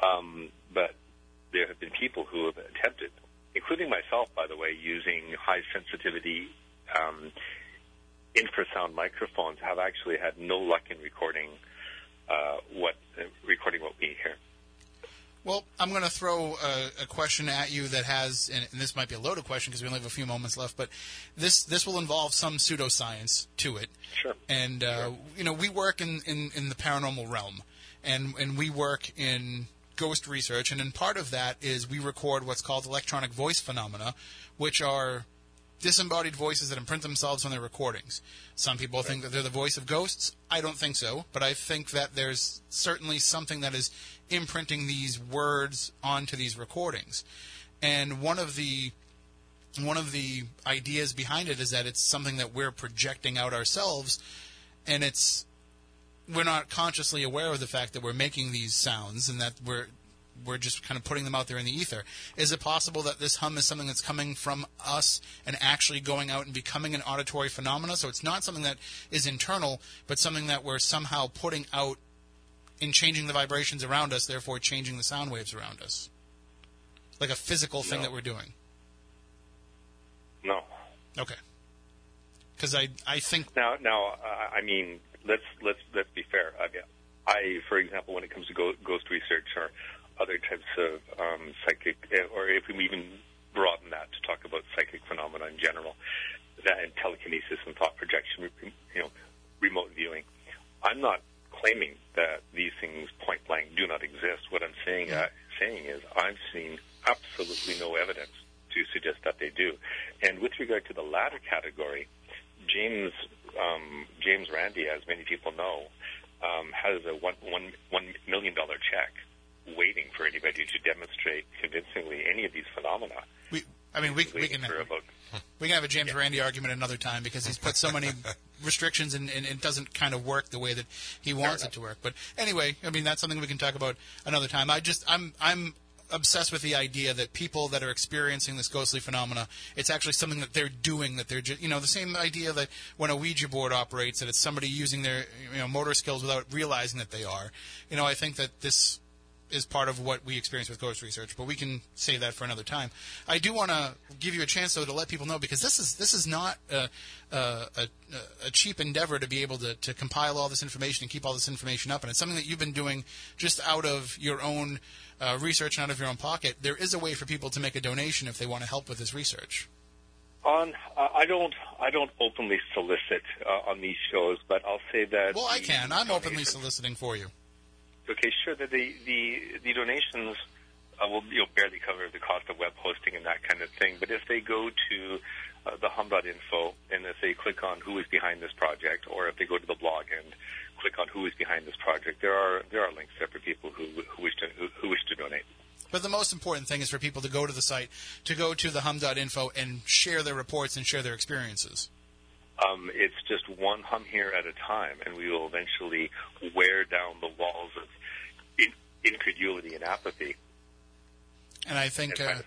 Um, but there have been people who have attempted, including myself, by the way, using high sensitivity um, infrasound microphones, have actually had no luck in recording uh, what uh, recording what we hear. Well, I'm going to throw a, a, question at you that has, and, and, this might be a loaded question because we only have a few moments left, but this this will involve some pseudoscience to it. Sure. And uh, sure. you know, we work in, in, in the paranormal realm, and and we work in ghost research, and in part of that is we record what's called electronic voice phenomena, which are disembodied voices that imprint themselves on their recordings. Some people right. think that they're the voice of ghosts. I don't think so, but I think that there's certainly something that is imprinting these words onto these recordings. And one of the one of the ideas behind it is that it's something that we're projecting out ourselves and it's we're not consciously aware of the fact that we're making these sounds and that we're we're just kind of putting them out there in the ether. Is it possible that this hum is something that's coming from us and actually going out and becoming an auditory phenomena? So it's not something that is internal, but something that we're somehow putting out in changing the vibrations around us, therefore changing the sound waves around us. Like a physical thing No. that we're doing. No. Okay. Because I, I think Now, now, uh, I mean, let's let's let's be fair. I, mean, I, for example, when it comes to ghost research or other types of um, psychic, or if we even broaden that to talk about psychic phenomena in general, that and telekinesis and thought projection, you know, remote viewing, I'm not claiming that these things point blank do not exist. What I'm saying uh, saying is I've seen absolutely no evidence to suggest that they do. And with regard to the latter category, James um, James Randi, as many people know, um, has a one, one, one million dollar check waiting for anybody to demonstrate convincingly any of these phenomena. we, I mean, we, we can <laughs> we can have a James Randi argument another time because he's put so many <laughs> restrictions and, and it doesn't kind of work the way that he wants it to work. But anyway, I mean that's something we can talk about another time. I just I'm I'm obsessed with the idea that people that are experiencing this ghostly phenomena, it's actually something that they're doing. That they're just, you know, the same idea that when a Ouija board operates, that it's somebody using their you know motor skills without realizing that they are. You know, I think that this is part of what we experience with ghost research, but we can save that for another time. I do want to give you a chance though to let people know because this is this is not a, a, a, cheap endeavor to be able to, to compile all this information and keep all this information up, and it's something that you've been doing just out of your own uh, research and out of your own pocket. There is a way for people to make a donation if they want to help with this research. On, uh, I don't, I don't openly solicit uh, on these shows, but I'll say that. Well, I can. I'm openly soliciting for you. Okay, sure. The the the donations uh, will you know, barely cover the cost of web hosting and that kind of thing. But if they go to uh, the hum.info and if they click on who is behind this project, or if they go to the blog and click on who is behind this project, there are there are links there for people who who wish to who, who wish to donate. But the most important thing is for people to go to the site, to go to the hum.info and share their reports and share their experiences. Um, it's just one hum here at a time, and we will eventually wear down the walls of incredulity and apathy And I think and uh.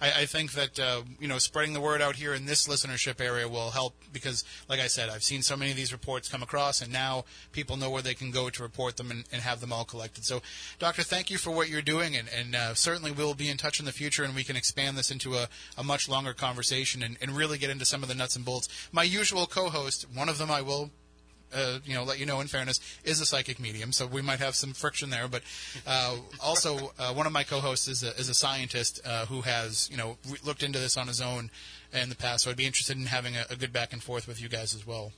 I, I think that uh, you know spreading the word out here in this listenership area will help because, like I said, I've seen so many of these reports come across, and now people know where they can go to report them and, and have them all collected. So, Doctor, thank you for what you're doing, and, and uh, certainly we'll be in touch in the future, and we can expand this into a, a much longer conversation and, and really get into some of the nuts and bolts. My usual co-host, one of them I will uh, you know, let you know in fairness, is a psychic medium, so we might have some friction there. But uh, also, uh, one of my co-hosts is a, is a scientist uh, who has, you know, re- looked into this on his own in the past. So I'd be interested in having a, a good back and forth with you guys as well.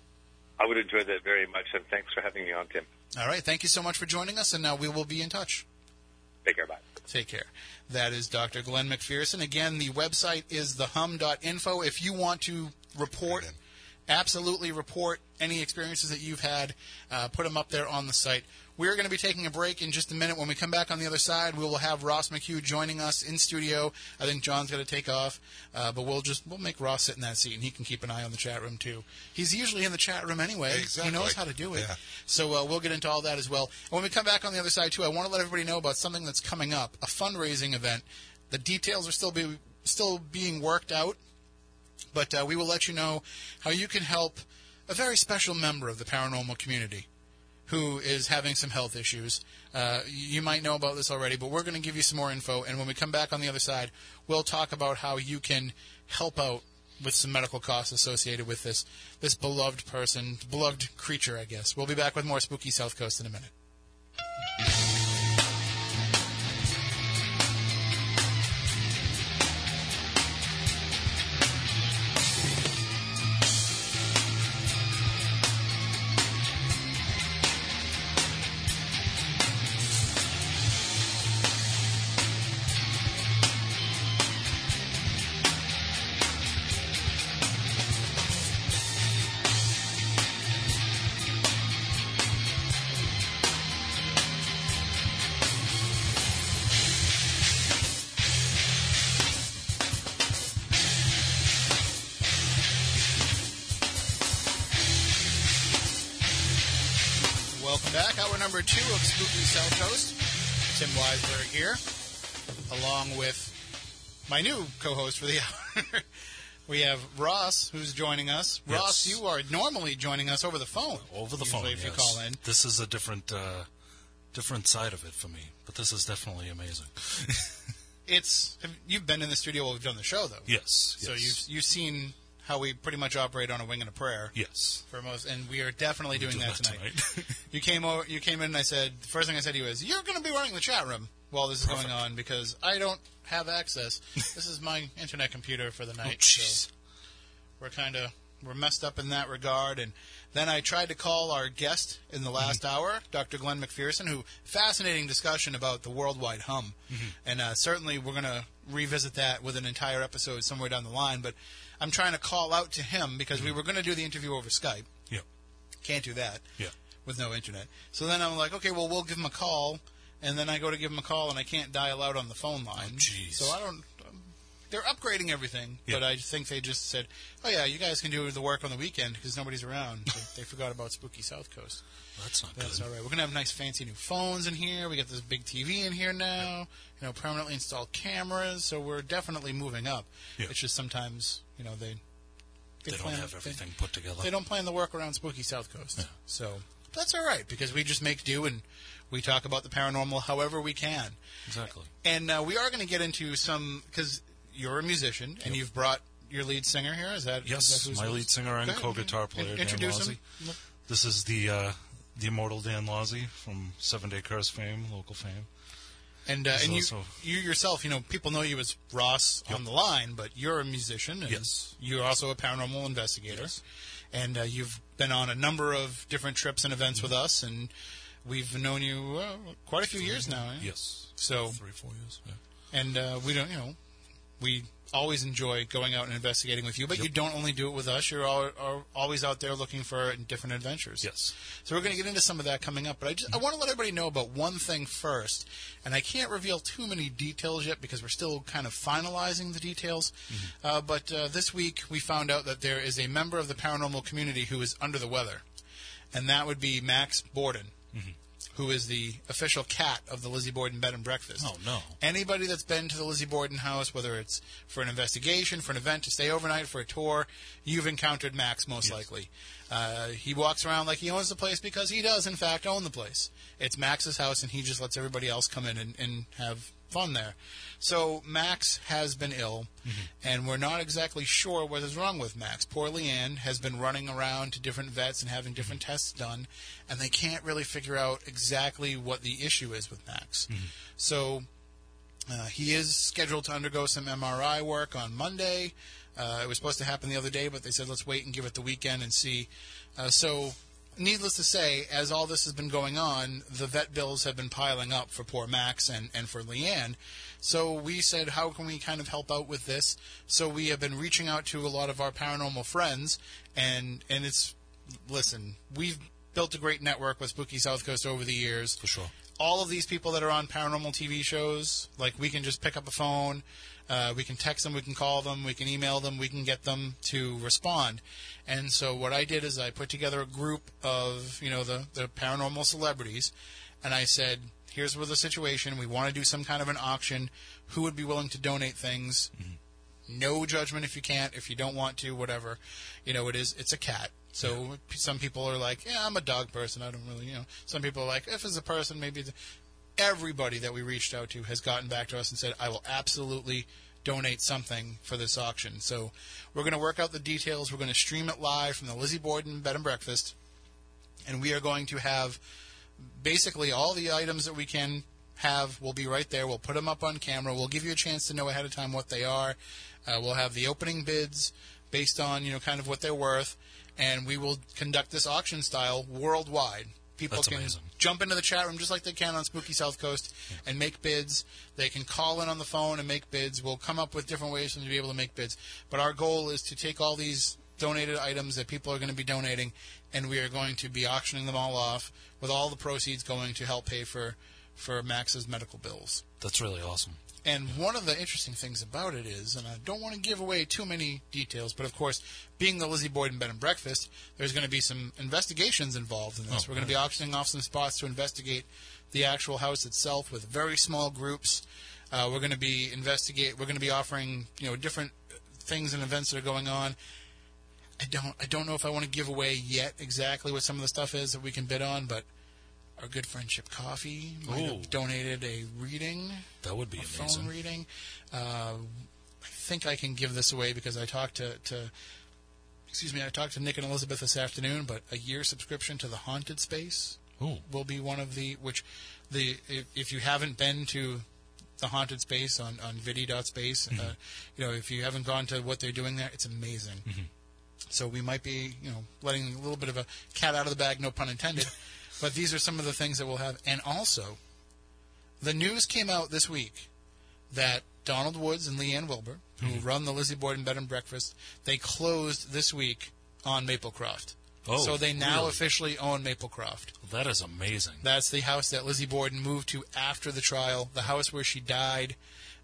I would enjoy that very much, and thanks for having me on, Tim. All right, thank you so much for joining us, and now we will be in touch. Take care. Bye. Take care. That is Dr. Glen MacPherson. Again, the website is thehum.info. If you want to report, absolutely report any experiences that you've had, uh, put them up there on the site. We're going to be taking a break in just a minute. When we come back on the other side, we will have Ross McHugh joining us in studio. I think John's going to take off, uh, but we'll just we'll make Ross sit in that seat, and he can keep an eye on the chat room too. He's usually in the chat room anyway. Exactly. He knows how to do it. Yeah. So uh, we'll get into all that as well. And when we come back on the other side too, I want to let everybody know about something that's coming up, a fundraising event. The details are still be still being worked out, but uh, we will let you know how you can help a very special member of the paranormal community who is having some health issues. Uh, you might know about this already, but we're going to give you some more info. And when we come back on the other side, we'll talk about how you can help out with some medical costs associated with this this beloved person, beloved creature, I guess. We'll be back with more Spooky South Coast in a minute. My new co-host for the <laughs> hour. we have Ross, who's joining us. Ross, you are normally joining us over the phone. over the phone. if you call in. This is a different, uh, different side of it for me, but this is definitely amazing. <laughs> It's you've been in the studio while we've done the show, though. yes. So yes. you've you've seen how we pretty much operate on a wing and a prayer yes. for most, and we are definitely doing do that, that tonight. tonight. <laughs> you came over, you came in, and I said the first thing I said to you is, "You're going to be running the chat room while this is Perfect. going on because I don't have access. <laughs> this is my internet computer for the Oh, night, jeez. so we're kind of we're messed up in that regard." And then I tried to call our guest in the last Mm-hmm. hour, Dr. Glen MacPherson, who fascinating discussion about the worldwide hum, Mm-hmm. and uh, certainly we're going to revisit that with an entire episode somewhere down the line. But I'm trying to call out to him because we were going to do the interview over Skype. Yeah. Can't do that Yeah. with no internet. So then I'm like, okay, well, we'll give him a call, and then I go to give him a call, and I can't dial out on the phone line. Oh, jeez. So I don't. they're upgrading everything, Yeah. but I think they just said, "Oh yeah, you guys can do the work on the weekend because nobody's around." <laughs> So they forgot about Spooky South Coast. That's not That's good. all right. We're gonna have nice, fancy new phones in here. We got this big TV in here now. You know, permanently installed cameras. So we're definitely moving up. Yeah. It's just sometimes, you know, they They don't plan- have they- everything put together. they don't plan the work around spooky South Coast. Yeah. So that's all right because we just make do and we talk about the paranormal however we can. Exactly. And uh, we are going to get into some because you're a musician and you've brought your lead singer here. Is that Yes, that who's- my lead singer and co-guitar player, Dan him. This is the uh, the immortal Dan Lozzi from Seven Day Curse fame, local fame. And uh, and you you yourself, you know, people know you as Ross on the line, but you're a musician. And Yes. You're also a paranormal investigator. Yes. And uh, you've been on a number of different trips and events with us, and we've known you uh, quite a few years now. eh? Yes. So Three, four years. Yeah. and uh, we don't, you know, we always enjoy going out and investigating with you. But you don't only do it with us; you're all, are always out there looking for different adventures. Yes. So we're going to get into some of that coming up. But I just I want to let everybody know about one thing first, and I can't reveal too many details yet because we're still kind of finalizing the details. Uh, but uh, this week we found out that there is a member of the paranormal community who is under the weather, and that would be Max Borden. Who is the official cat of the Lizzie Borden Bed and Breakfast? Oh, no. Anybody that's been to the Lizzie Borden house, whether it's for an investigation, for an event, to stay overnight, for a tour, you've encountered Max most likely. Uh, he walks around like he owns the place because he does, in fact, own the place. It's Max's house, and he just lets everybody else come in and, and have fun there. So Max has been ill, and we're not exactly sure what is wrong with Max. Poor Leanne has been running around to different vets and having different tests done, and they can't really figure out exactly what the issue is with Max. So uh, he is scheduled to undergo some MRI work on Monday. Uh, it was supposed to happen the other day, but they said let's wait and give it the weekend and see. Uh, so, needless to say, as all this has been going on, the vet bills have been piling up for poor Max and, and for Leanne. So we said, how can we kind of help out with this? So we have been reaching out to a lot of our paranormal friends, and and it's listen, we've built a great network with Spooky South Coast over the years For sure. all of these people that are on paranormal TV shows, like we can just pick up a phone, uh, we can text them, we can call them, we can email them, we can get them to respond. And so what I did is I put together a group of you know the the paranormal celebrities, and I said, here's what the situation. We want to do some kind of an auction. Who would be willing to donate things? no judgment if you can't if you don't want to whatever you know it is it's a cat so p some people are like yeah i'm a dog person i don't really you know some people are like if it's a person maybe the, everybody that we reached out to has gotten back to us and said i will absolutely donate something for this auction so we're going to work out the details we're going to stream it live from the lizzie borden bed and breakfast and we are going to have basically all the items that we can have will be right there. We'll put them up on camera. We'll give you a chance to know ahead of time what they are. Uh, we'll have the opening bids based on you know kind of what they're worth, and we will conduct this auction style worldwide. People That's can amazing. jump into the chat room just like they can on Spooky South Coast and make bids. They can call in on the phone and make bids. We'll come up with different ways for them to be able to make bids. But our goal is to take all these donated items that people are going to be donating, and we are going to be auctioning them all off with all the proceeds going to help pay for for Max's medical bills. That's really awesome. And one of the interesting things about it is, and I don't want to give away too many details, but of course, being the Lizzie Borden Bed and Breakfast, there's going to be some investigations involved in this. Oh, We're going to be auctioning off some spots to investigate the actual house itself with very small groups. Uh, we're going to be investigate. We're going to be offering you know different things and events that are going on. I don't I don't know if I want to give away yet exactly what some of the stuff is that we can bid on, but our good friend Chip Coffey might Ooh. have donated a reading That would be a phone reading. Uh, I think I can give this away because I talked to, to excuse me, I talked to Nick and Elizabeth this afternoon. But a year subscription to the Haunted Space Ooh. will be one of the which the if, if you haven't been to the haunted space on on vidi.space Mm-hmm. uh, you know if you haven't gone to what they're doing there it's amazing Mm-hmm. so we might be you know letting a little bit of a cat out of the bag no pun intended <laughs> but these are some of the things that we'll have and also the news came out this week that Donald Woods and Leanne Wilber, who run the Lizzie Borden Bed and Breakfast, they closed this week on Maplecroft. Oh, so they now really? officially own Maplecroft. That is amazing. That's the house that Lizzie Borden moved to after the trial, the house where she died,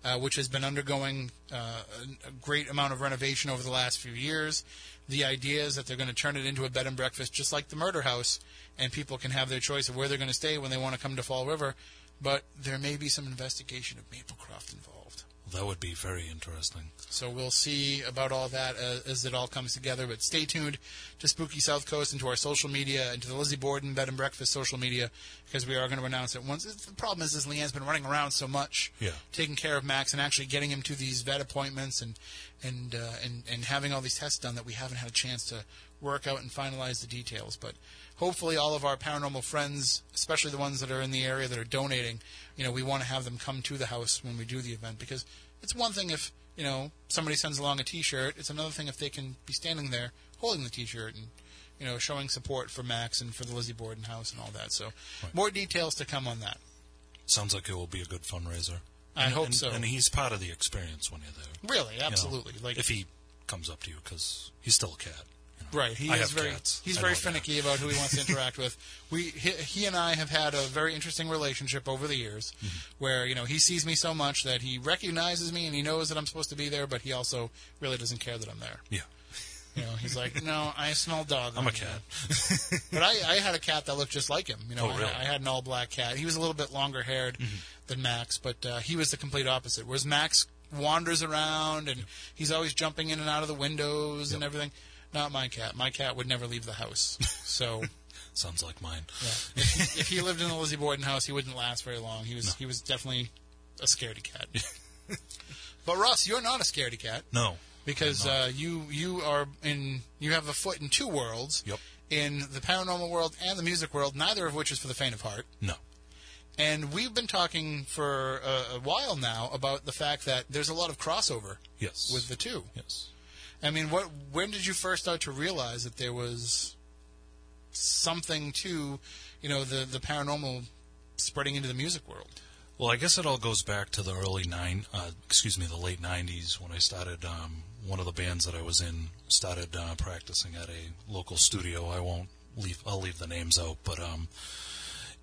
uh, which has been undergoing uh, a great amount of renovation over the last few years. The idea is that they're going to turn it into a bed and breakfast, just like the murder house, and people can have their choice of where they're going to stay when they want to come to Fall River. But there may be some investigation of Maplecroft involved. That would be very interesting. So we'll see about all that as, as it all comes together. But stay tuned to Spooky South Coast and to our social media and to the Lizzie Borden Bed and Breakfast social media because we are going to announce it once. The problem is, is Leanne's been running around so much, Yeah. taking care of Max and actually getting him to these vet appointments and and uh, and and having all these tests done that we haven't had a chance to work out and finalize the details. But hopefully, all of our paranormal friends, especially the ones that are in the area that are donating, you know, we want to have them come to the house when we do the event because it's one thing if you know somebody sends along a T-shirt. It's another thing if they can be standing there holding the T-shirt and you know showing support for Max and for the Lizzie Borden house and all that. So more details to come on that. Sounds like it will be a good fundraiser. I And- hope and- so. And he's part of the experience when you're there. Really, you know, absolutely. like if he comes up to you, because he's still a cat. Right, he I is very cats. he's I very that. finicky about who he wants to interact with. <laughs> We he, he and I have had a very interesting relationship over the years, Mm-hmm. where you know he sees me so much that he recognizes me and he knows that I'm supposed to be there, but he also really doesn't care that I'm there. Yeah, You know, he's like, no, I smell dog. I'm a cat. <laughs> But I, I had a cat that looked just like him. You know, Oh, really? I, I had an all black cat. He was a little bit longer haired Mm-hmm. than Max, but uh, he was the complete opposite. Whereas Max wanders around and he's always jumping in and out of the windows and everything. Not my cat. My cat would never leave the house. <laughs> So Sounds like mine. yeah. if, he, if he lived in the Lizzie Borden house, he wouldn't last very long. He was he was definitely a scaredy cat. <laughs> but Ross, you're not a scaredy cat No. because uh, you you are in you have a foot in two worlds. Yep. In the paranormal world and the music world, neither of which is for the faint of heart. No. And we've been talking for a, a while now about the fact that there's a lot of crossover Yes. with the two. yes. I mean, what? When did you first start to realize that there was something to, you know, the the paranormal spreading into the music world? Well, I guess it all goes back to the early nine, uh, excuse me, the late '90s when I started. Um, one of the bands that I was in started uh, practicing at a local studio. I won't leave. I'll leave the names out, but um,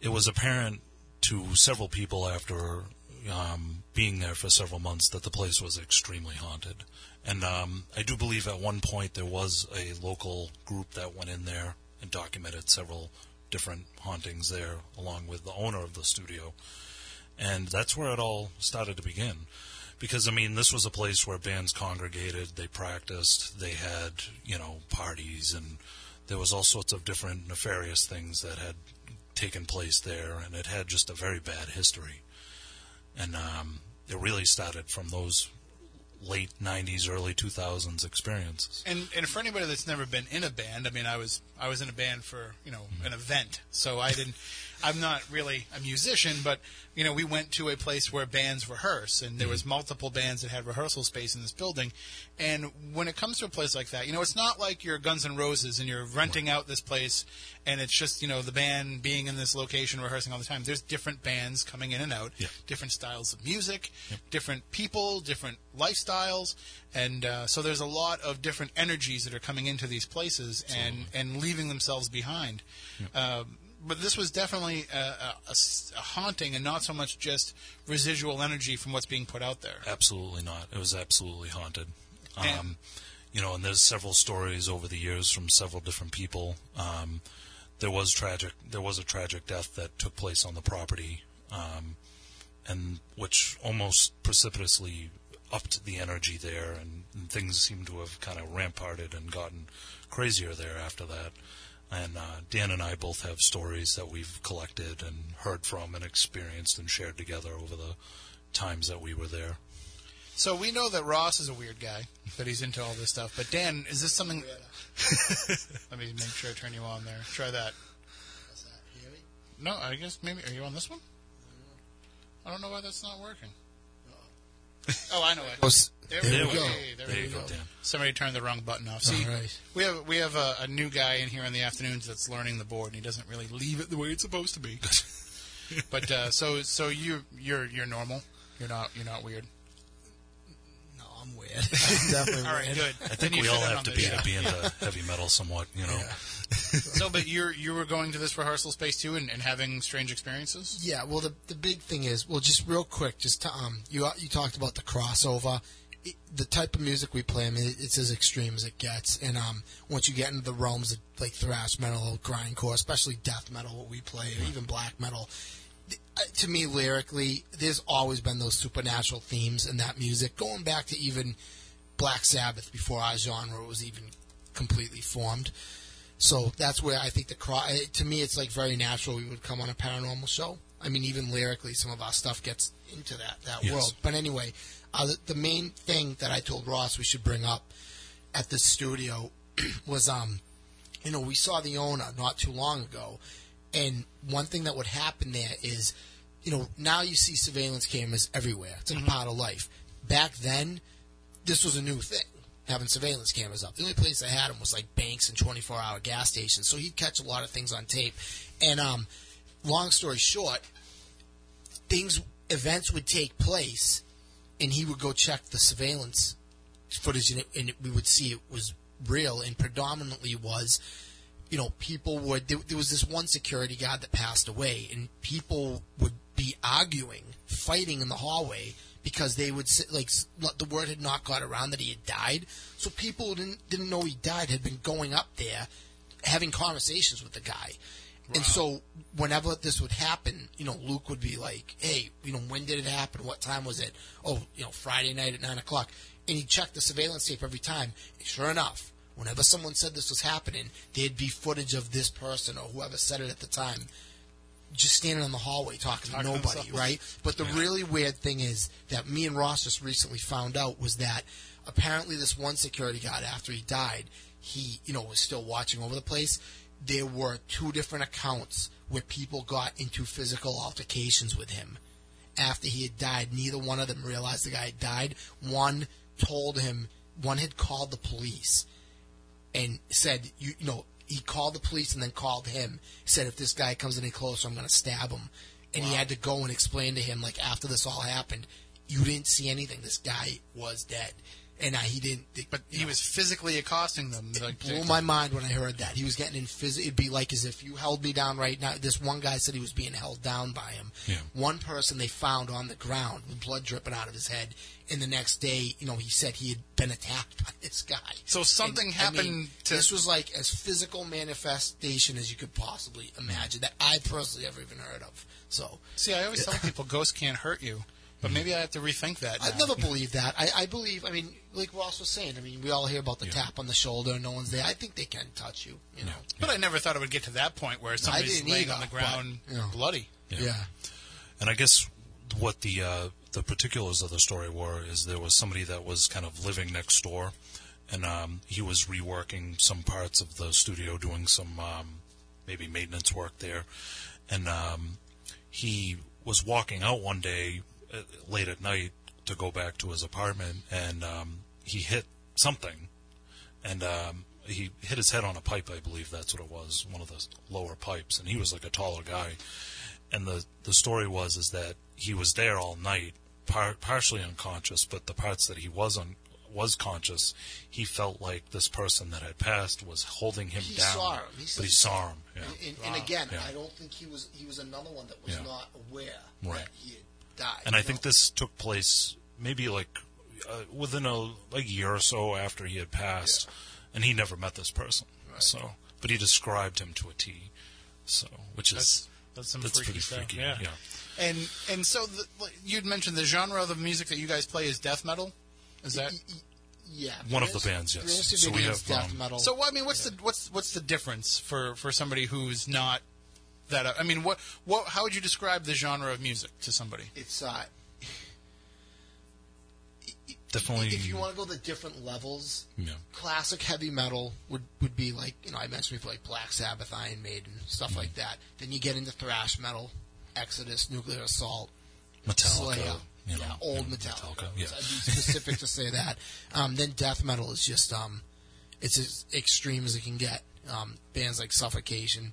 it was apparent to several people after um, being there for several months that the place was extremely haunted. And um, I do believe at one point there was a local group that went in there and documented several different hauntings there, along with the owner of the studio. And that's where it all started to begin. Because, I mean, this was a place where bands congregated, they practiced, they had, you know, parties, and there was all sorts of different nefarious things that had taken place there, and it had just a very bad history. And um, it really started from those late 90s, early 2000s experiences. And and for anybody that's never been in a band, I mean, I was I was in a band for you know an event, so I didn't. I'm not really a musician, but you know, we went to a place where bands rehearse, and there was multiple bands that had rehearsal space in this building. And when it comes to a place like that, you know, it's not like you're Guns N' Roses and you're renting out this place, and it's just you know the band being in this location rehearsing all the time. There's different bands coming in and out, Yeah. different styles of music, different people, different lifestyles, and uh, so there's a lot of different energies that are coming into these places and and leaving themselves behind. Um, but this was definitely a haunting, and not so much just residual energy from what's being put out there. Absolutely not. It was absolutely haunted. And- Um, you know, and there's several stories over the years from several different people. Um, there was tragic. There was a tragic death that took place on the property, um, and which almost precipitously upped the energy there, and, and things seem to have kind of ramparted and gotten crazier there after that. And uh, Dan and I both have stories that we've collected and heard from and experienced and shared together over the times that we were there. So we know that Ross is a weird guy, that he's into all this stuff. But Dan, is this something? <laughs> Let me make sure I turn you on there. Try that. No, I guess maybe. Are you on this one? I don't know why that's not working. Oh, I know it. There, There we we go. go. There, There we you go. go, Somebody turned the wrong button off. See, All right. we have we have a, a new guy in here in the afternoons that's learning the board, and he doesn't really leave it the way it's supposed to be. <laughs> but uh, so so you you're you're normal. You're not you're not weird. No, I'm weird. weird. <laughs> I'm definitely All right, weird. good. I think we all have to be to be into heavy metal somewhat, you know. <laughs> So, but you you were going to this rehearsal space too, and, and having strange experiences. Yeah, well, the the big thing is, well, just real quick, just to, um, you you talked about the crossover. It, the type of music we play, I mean, it's as extreme as it gets. And um, once you get into the realms of like thrash metal, grindcore, especially death metal, what we play, or even black metal, th- to me, lyrically, there's always been those supernatural themes in that music, going back to even Black Sabbath before our genre was even completely formed. So that's where I think the cro- eh, to me it's like very natural we would come on a paranormal show. I mean, even lyrically, some of our stuff gets into that that Yes. world. But anyway, uh, the, the main thing that I told Ross we should bring up at the studio <clears throat> was, um, you know, we saw the owner not too long ago, and one thing that would happen there is, you know, now you see surveillance cameras everywhere. It's a part of life. Back then, this was a new thing, having surveillance cameras up. The only place I had them was like banks and 24 hour gas stations. So he'd catch a lot of things on tape. And um, long story short, things, events would take place, and he would go check the surveillance footage, and, it, and it, we would see it was real, and predominantly was. You know, people would. There, there was this one security guard that passed away, and people would be arguing, fighting in the hallway because they would sit, like the word had not got around that he had died. So people who didn't didn't know he died had been going up there, having conversations with the guy. And so whenever this would happen, you know, Luke would be like, "Hey, you know, when did it happen? What time was it? Oh, you know, Friday night at nine o'clock." And he'd check the surveillance tape every time. And sure enough, whenever someone said this was happening, there'd be footage of this person or whoever said it at the time just standing in the hallway talking, Talking to to nobody, himself. right? But the really weird thing is that me and Ross just recently found out was that apparently this one security guard, after he died, he, you know, was still watching over the place. There were two different accounts where people got into physical altercations with him after he had died. Neither one of them realized the guy had died. One told him, one had called the police and said, you, you know, he called the police and then called him. Said, if this guy comes any closer, I'm going to stab him. And he had to go and explain to him, like, after this all happened, you didn't see anything. This guy was dead. And he didn't. But he know, was physically accosting them. Like, blew my mind when I heard that. He was getting in phys- It'd be like as if you held me down right now. This one guy said he was being held down by him. Yeah. One person they found on the ground with blood dripping out of his head. And the next day, you know, he said he had been attacked <laughs> by this guy. So something And, I mean, happened to- This was like as physical manifestation as you could possibly imagine that I personally ever even heard of. So See, I always tell people ghosts can't hurt you, but maybe I have to rethink that. I've never <laughs> believed that. I, I believe. I mean, like Ross was saying. I mean, we all hear about the tap on the shoulder. No one's there. I think they can touch you. You know. But I never thought it would get to that point where somebody's laying either, on the but, ground you know. bloody. Yeah. And I guess what the uh, the particulars of the story were is there was somebody that was kind of living next door, and um, he was reworking some parts of the studio, doing some um, maybe maintenance work there, and um, he was walking out one day late at night to go back to his apartment, and um, he hit something, and um, he hit his head on a pipe. I believe that's what it was, one of the lower pipes, and he was like a taller guy and the the story was is that he was there all night, par- partially unconscious, but the parts that he was un- was conscious, he felt like this person that had passed was holding him He down. saw him. He but he saw him. Yeah. And, and again, Yeah. I don't think he was. He was another one that was Yeah. not aware Right. that he had died. And I you think this took place maybe like uh, within a like year or so after he had passed, and he never met this person. So, but he described him to a T. So, which is That's that's some that's freaky pretty stuff. freaky. Yeah. yeah. And and so the, you'd mentioned the genre of the music that you guys play is death metal. Is that Y- y- yeah, One of the bands, yes. So we have, death um, metal. so? I mean, what's the what's what's the difference for for somebody who's not that? I mean, what what how would you describe the genre of music to somebody? it's uh, Definitely. if you want to go the different levels, Yeah. classic heavy metal would, would be like you know I mentioned before like Black Sabbath, Iron Maiden, stuff Mm-hmm. like that. Then you get into thrash metal, Exodus, Nuclear Assault, Metallica, Slayer, you know, yeah, old you know, Metallica. yeah. I'd be specific to say <laughs> that. Um, then death metal is just um, it's as extreme as it can get. Um, bands like Suffocation,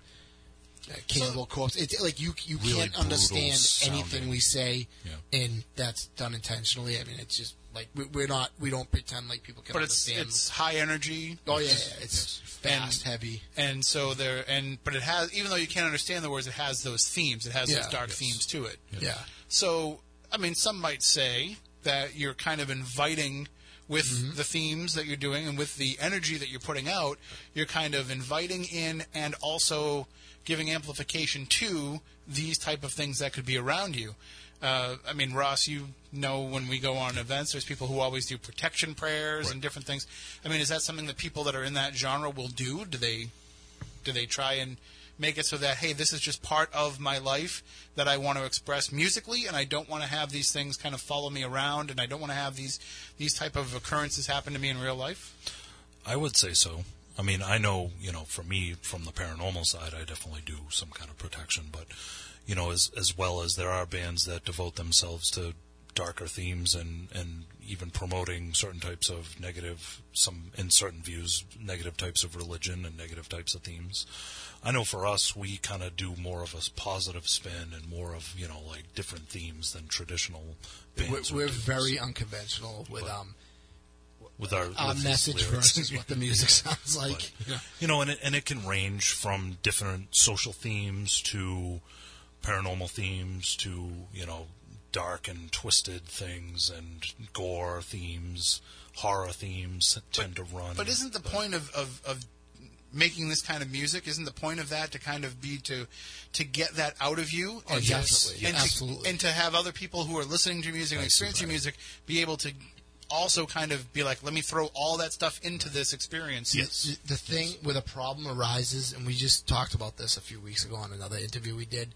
Cannibal Corpse. It's like you you Really can't brutal understand anything we say, Yeah. and that's done intentionally. I mean, it's just like we, we're not we don't pretend like people can But it's understand. it's high energy. oh yeah, yeah, it's fast, And- heavy. and so there and but it has even though you can't understand the words it has those themes it has Yeah. those dark Yes. themes to it Yeah. so i mean some might say that you're kind of inviting with Mm-hmm. the themes that you're doing and with the energy that you're putting out you're kind of inviting in and also giving amplification to these type of things that could be around you uh, I mean, Ross, you know when we go on events, there's people who always do protection prayers and different things. I mean, is that something that people that are in that genre will do? Do they do they try and make it so that hey this is just part of my life that i want to express musically and i don't want to have these things kind of follow me around and i don't want to have these these type of occurrences happen to me in real life I would say so. I mean, I know, you know, for me, from the paranormal side, I definitely do some kind of protection, but, you know, as, as well as there are bands that devote themselves to darker themes and, and even promoting certain types of negative, some, in certain views, negative types of religion and negative types of themes. I know for us, we kind of do more of a positive spin and more of, you know, like different themes than traditional We're, bands. we're very unconventional with um with our, our with the message lyrics. versus what the music sounds like. But, Yeah. you know, and it, and it can range from different social themes to paranormal themes to you know dark and twisted things and gore themes, horror themes tend to run. but isn't the point of, of, of making this kind of music isn't the point of that to kind of be to to get that out of you Oh, and definitely. to, and, Absolutely. to, and to have other people who are listening to your music and experiencing your music be able to also kind of be like let me throw all that stuff into this experience The, the thing where the problem arises, and we just talked about this a few weeks ago on another interview we did.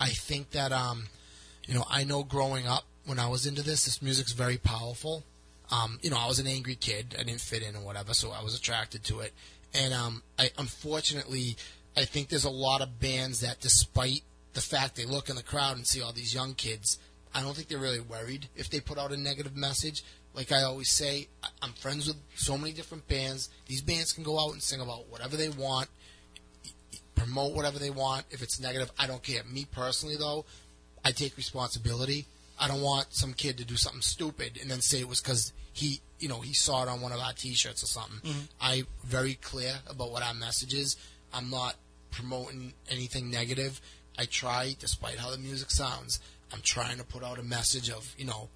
I think that um, you know, I know growing up when I was into this, this music's very powerful. Um, you know, I was an angry kid. I didn't fit in or whatever, so I was attracted to it. And um, I unfortunately, I think there's a lot of bands that, despite the fact they look in the crowd and see all these young kids, I don't think they're really worried if they put out a negative message. Like I always say, I'm friends with so many different bands. These bands can go out and sing about whatever they want, promote whatever they want. If it's negative, I don't care. Me personally, though, I take responsibility. I don't want some kid to do something stupid and then say it was because he, you know, he saw it on one of our T-shirts or something. Mm-hmm. I very clear about what our message is. I'm not promoting anything negative. I try, despite how the music sounds, I'm trying to put out a message of, you know,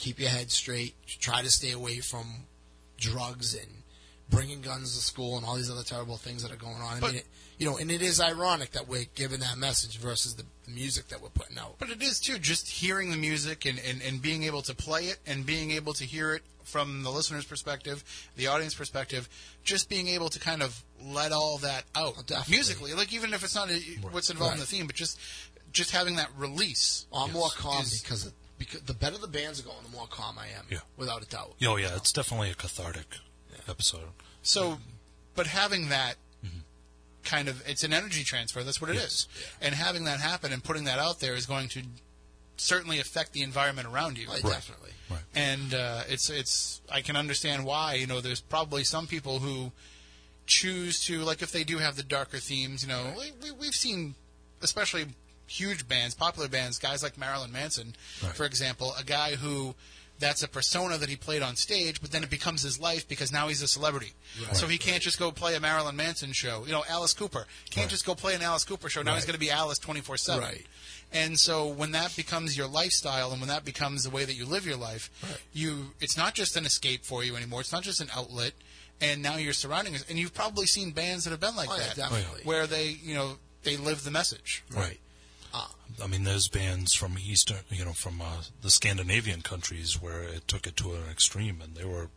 keep your head straight, try to stay away from drugs and bringing guns to school and all these other terrible things that are going on. I mean, it, you know, and it is ironic that we're giving that message versus the, the music that we're putting out. But it is too, just hearing the music and, and, and being able to play it and being able to hear it from the listener's perspective, the audience perspective, just being able to kind of let all that out Oh, musically, like even if it's not a, what's involved in the theme, but just just having that release. I'm more calm Is- because of, because the better the bands are going, the more calm I am. Yeah. without a doubt. Oh yeah, it's definitely a cathartic episode. So, but having that kind of it's an energy transfer. That's what it is, and having that happen and putting that out there is going to certainly affect the environment around you. Like, Definitely. Right. and uh, it's it's I can understand why you know there's probably some people who choose to like if they do have the darker themes you know we, we, we've seen especially huge bands popular bands guys like Marilyn Manson Right. for example a guy who that's a persona that he played on stage but then it becomes his life because now he's a celebrity so he can't just go play a Marilyn Manson show you know Alice Cooper can't just go play an Alice Cooper show now he's going to be Alice 24/7 Right. and so when that becomes your lifestyle and when that becomes the way that you live your life, you it's not just an escape for you anymore. It's not just an outlet. And now you're surrounding us, and you've probably seen bands that have been like Oh, yeah, that, definitely. where they, you know, they live the message. Right. I mean, there's bands from Eastern, you know, from uh, the Scandinavian countries where it took it to an extreme, and they were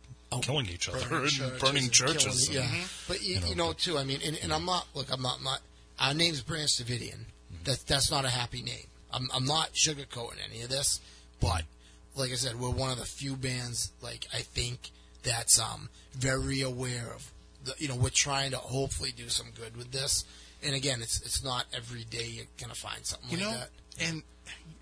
killing each other burning and churches burning and churches. killing- and- yeah. But you, know, you know, too. I mean, and, and I'm not. Look, I'm not. My, our name's Branch Davidian. That that's not a happy name. I'm I'm not sugarcoating any of this, but like I said, we're one of the few bands. Like I think that's um very aware of. The, you know, we're trying to hopefully do some good with this. And again, it's it's not every day you're gonna find something You like know, that. and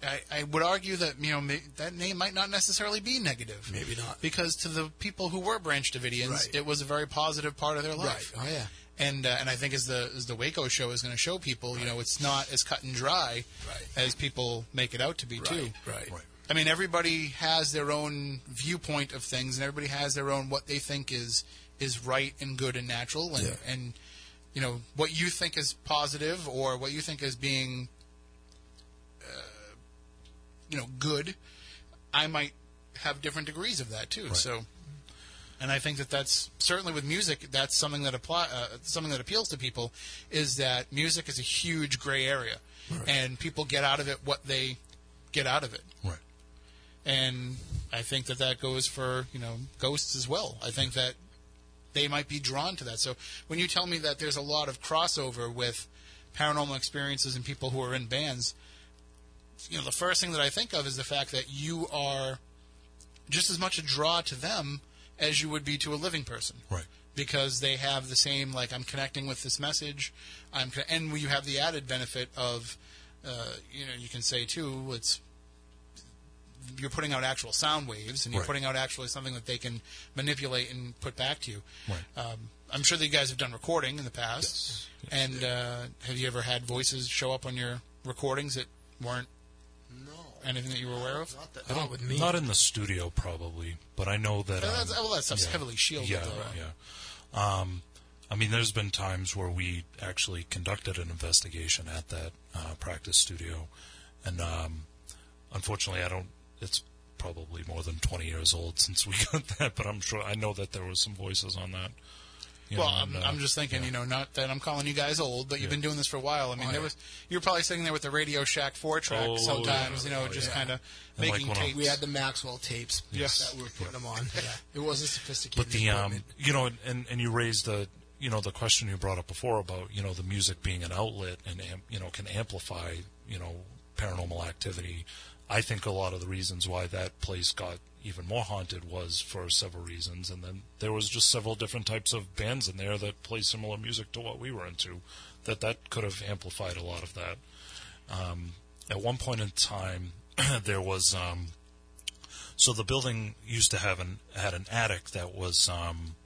I, I would argue that you know ma- that name might not necessarily be negative. Maybe not. because to the people who were Branch Davidians, Right. it was a very positive part of their life. Right. Oh yeah. And uh, and I think as the as the Waco show is going to show people, you know, it's not as cut and dry Right. as people make it out to be too. Right. Right. I mean, everybody has their own viewpoint of things, and everybody has their own what they think is is right and good and natural, and Yeah. and you know what you think is positive or what you think is being, uh, you know, good. I might have different degrees of that too. So, and I think that that's certainly with music. That's something that apply uh, something that appeals to people is that music is a huge gray area, and people get out of it what they get out of it Right. and I think that that goes for you know ghosts as well. I think that they might be drawn to that. So when you tell me that there's a lot of crossover with paranormal experiences and people who are in bands, you know, the first thing that I think of is the fact that you are just as much a draw to them as you would be to a living person Right. because they have the same like I'm connecting with this message. I'm con- and you have the added benefit of uh, you know you can say too it's you're putting out actual sound waves and you're Right. putting out actually something that they can manipulate and put back to you. Right. Um, I'm sure that you guys have done recording in the past. And uh, have you ever had voices show up on your recordings that weren't No. anything that you were aware of? Not, that, I not don't, with me. not in the studio probably, but I know that. Uh, um, that's, well, that stuff's yeah. heavily shielded. Yeah, though, right? yeah. Um, I mean, there's been times where we actually conducted an investigation at that uh, practice studio, and um, unfortunately, I don't. It's probably more than 20 years old since we <laughs> got that, but I'm sure I know that there was some voices on that. you Well, know, I'm, and, uh, I'm just thinking, yeah. you know, not that I'm calling you guys old, but you've Yeah. been doing this for a while. I mean, Oh, there yeah. was you were probably sitting there with the Radio Shack four track Oh, sometimes, yeah. you know, Oh, just yeah. kind of And like making tapes. we had the Maxwell tapes Yes. that we were putting them on. Yeah. It wasn't sophisticated. but the um, you know, and and you raised the you know the question you brought up before about you know the music being an outlet and you know can amplify you know paranormal activity. I think a lot of the reasons why that place got even more haunted was for several reasons, and then there was just several different types of bands in there that play similar music to what we were into. That that could have amplified a lot of that. Um, at one point in time, <clears throat> there was um, so the building used to have an had an attic that was um,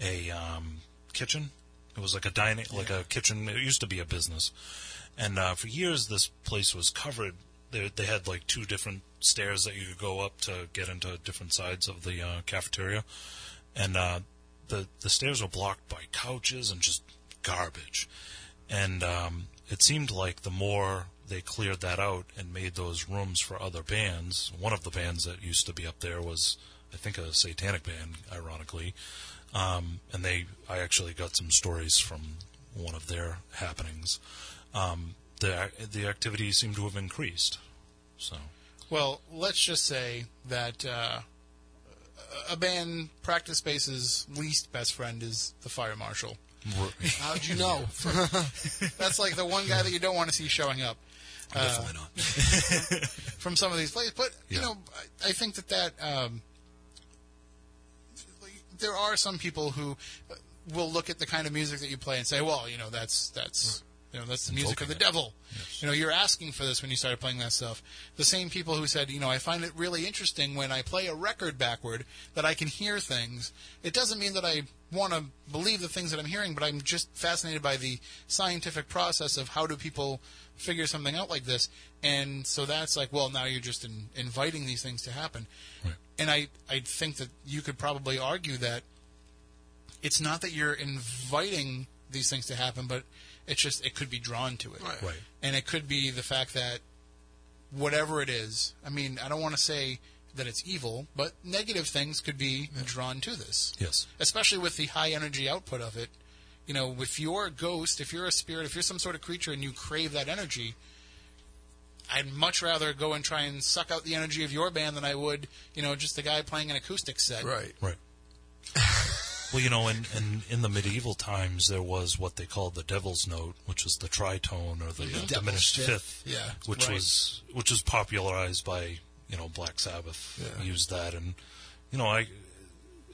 a um, kitchen. It was like a dining, like a kitchen. It used to be a business, and uh, for years this place was covered. They they had like two different stairs that you could go up to get into different sides of the uh, cafeteria, and uh, the the stairs were blocked by couches and just garbage. And um, it seemed like the more they cleared that out and made those rooms for other bands, one of the bands that used to be up there was, I think, a satanic band, ironically. Um, and they, I actually got some stories from one of their happenings. Um, the the activity seemed to have increased. So Well, let's just say that uh, a band practice space's least best friend is the fire marshal. <laughs> How'd you know? <laughs> <laughs> That's like the one guy that you don't want to see showing up. definitely not. from some of these places. But you Yeah. know, I, I think that that um, there are some people who will look at the kind of music that you play and say, "Well, you know, that's that's." You know, that's the music of the it. devil. You know, you're asking for this when you started playing that stuff. The same people who said, you know, I find it really interesting when I play a record backward that I can hear things. It doesn't mean that I want to believe the things that I'm hearing, but I'm just fascinated by the scientific process of how do people figure something out like this. And so that's like, well, now you're just in, inviting these things to happen. Right. And I, I think that you could probably argue that it's not that you're inviting these things to happen, but it's just it could be drawn to it. Right. Right. And it could be the fact that whatever it is, I mean, I don't want to say that it's evil, but negative things could be drawn to this. Yes. Especially with the high energy output of it. You know, if you're a ghost, if you're a spirit, if you're some sort of creature and you crave that energy, I'd much rather go and try and suck out the energy of your band than I would, you know, just the guy playing an acoustic set. right. Right. <laughs> well, you know, in, in in the medieval times, there was what they called the Devil's Note, which was the tritone or the Devil's diminished Fifth. Yeah. which Right. was which was popularized by you know Black Sabbath Yeah. used that, and you know I.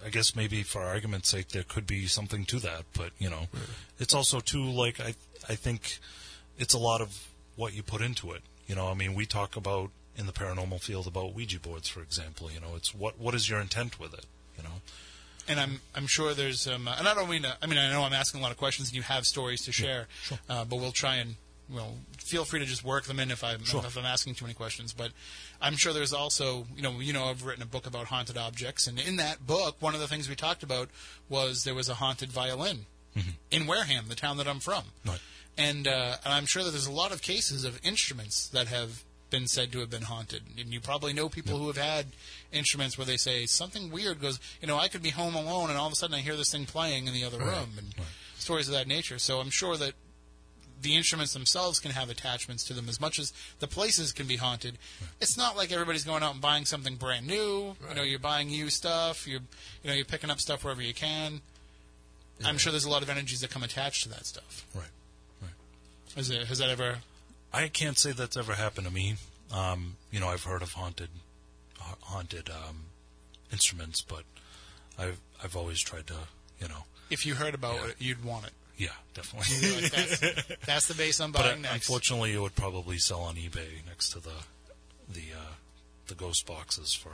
I guess maybe for argument's sake there could be something to that, but you know, it's also too like I I think it's a lot of what you put into it. You know, I mean, we talk about in the paranormal field about Ouija boards, for example. You know, it's what what is your intent with it? You know, and I'm I'm sure there's um, and I don't mean to, I mean I know I'm asking a lot of questions and you have stories to share, uh, but we'll try and well feel free to just work them in if I'm Sure. if I'm asking too many questions. But I'm sure there's also you know you know I've written a book about haunted objects, and in that book one of the things we talked about was there was a haunted violin in Wareham, the town that I'm from. Right. And, uh, and I'm sure that there's a lot of cases of instruments that have been said to have been haunted. And you probably know people who have had instruments where they say something weird goes, you know, I could be home alone and all of a sudden I hear this thing playing in the other room and stories of that nature. So I'm sure that the instruments themselves can have attachments to them as much as the places can be haunted. It's not like everybody's going out and buying something brand new. You know, you're buying used stuff. You're, you know, you're picking up stuff wherever you can. I'm sure there's a lot of energies that come attached to that stuff. Right. Has, it, has that ever? I can't say that's ever happened to me. Um, you know, I've heard of haunted, haunted um, instruments, but I've I've always tried to, you know, If you heard about Yeah. it, you'd want it. yeah, definitely. Like, that's, that's the base I'm but buying uh, next. unfortunately, it would probably sell on eBay next to the the uh, the ghost boxes for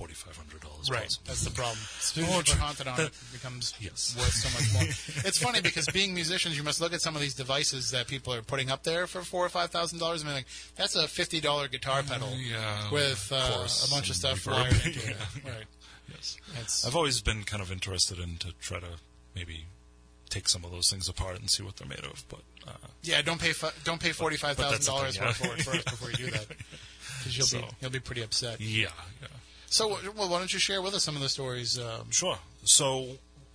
forty five hundred dollars. Right, that's the problem. Oh, Especially if true. you're haunted on it, becomes Yes. worth so much more. <laughs> it's funny because being musicians, you must look at some of these devices that people are putting up there for four or five thousand dollars. I mean, like that's a fifty dollar guitar pedal yeah, with uh, a bunch of stuff wired into <laughs> it. Right. Yes. That's, I've always been kind of interested in to try to maybe take some of those things apart and see what they're made of. But uh, yeah, don't pay fu- don't pay forty five thousand dollars yeah. for it first before you do that, because you'll be <laughs> you'll be pretty upset. yeah, yeah. So, well, why don't you share with us some of the stories? Um, Sure. So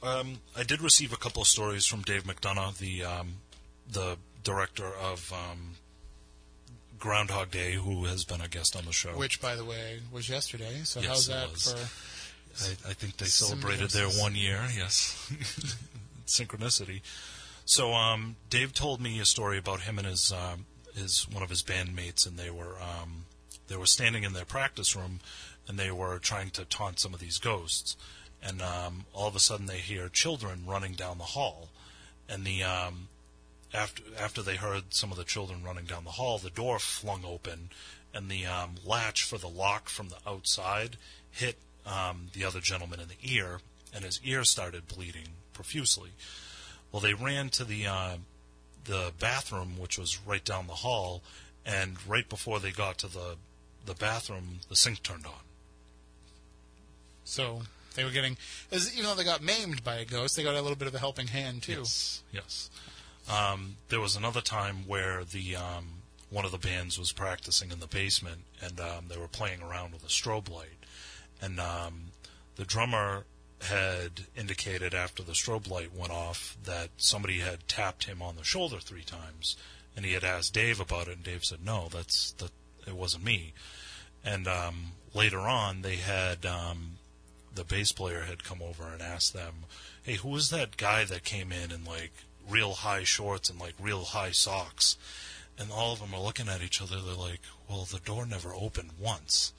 um, I did receive a couple of stories from Dave McDonough, the um, the director of um, Groundhog Day, who has been a guest on the show. which, by the way, was yesterday. So Yes, how's that was. for? I, I think they celebrated their one year. Yes, <laughs> synchronicity. So um, Dave told me a story about him and his um, his one of his bandmates, and they were um, they were standing in their practice room, and they were trying to taunt some of these ghosts, and um, all of a sudden they hear children running down the hall, and the um, after after they heard some of the children running down the hall, the door flung open, and the um, latch for the lock from the outside hit um, the other gentleman in the ear, and his ear started bleeding profusely. Well, they ran to the uh, the bathroom, which was right down the hall, and right before they got to the the bathroom, the sink turned on. So they were getting, even though they got maimed by a ghost, they got a little bit of a helping hand too. Yes, yes. Um, there was another time where the um, one of the bands was practicing in the basement, and um, they were playing around with a strobe light, and um, the drummer had indicated after the strobe light went off that somebody had tapped him on the shoulder three times, and he had asked Dave about it, and Dave said, "No, that's that. It wasn't me." And um, later on, they had um, the bass player had come over and asked them, "Hey, who was that guy that came in in like real high shorts and like real high socks?" And all of them are looking at each other. They're like, "Well, the door never opened once."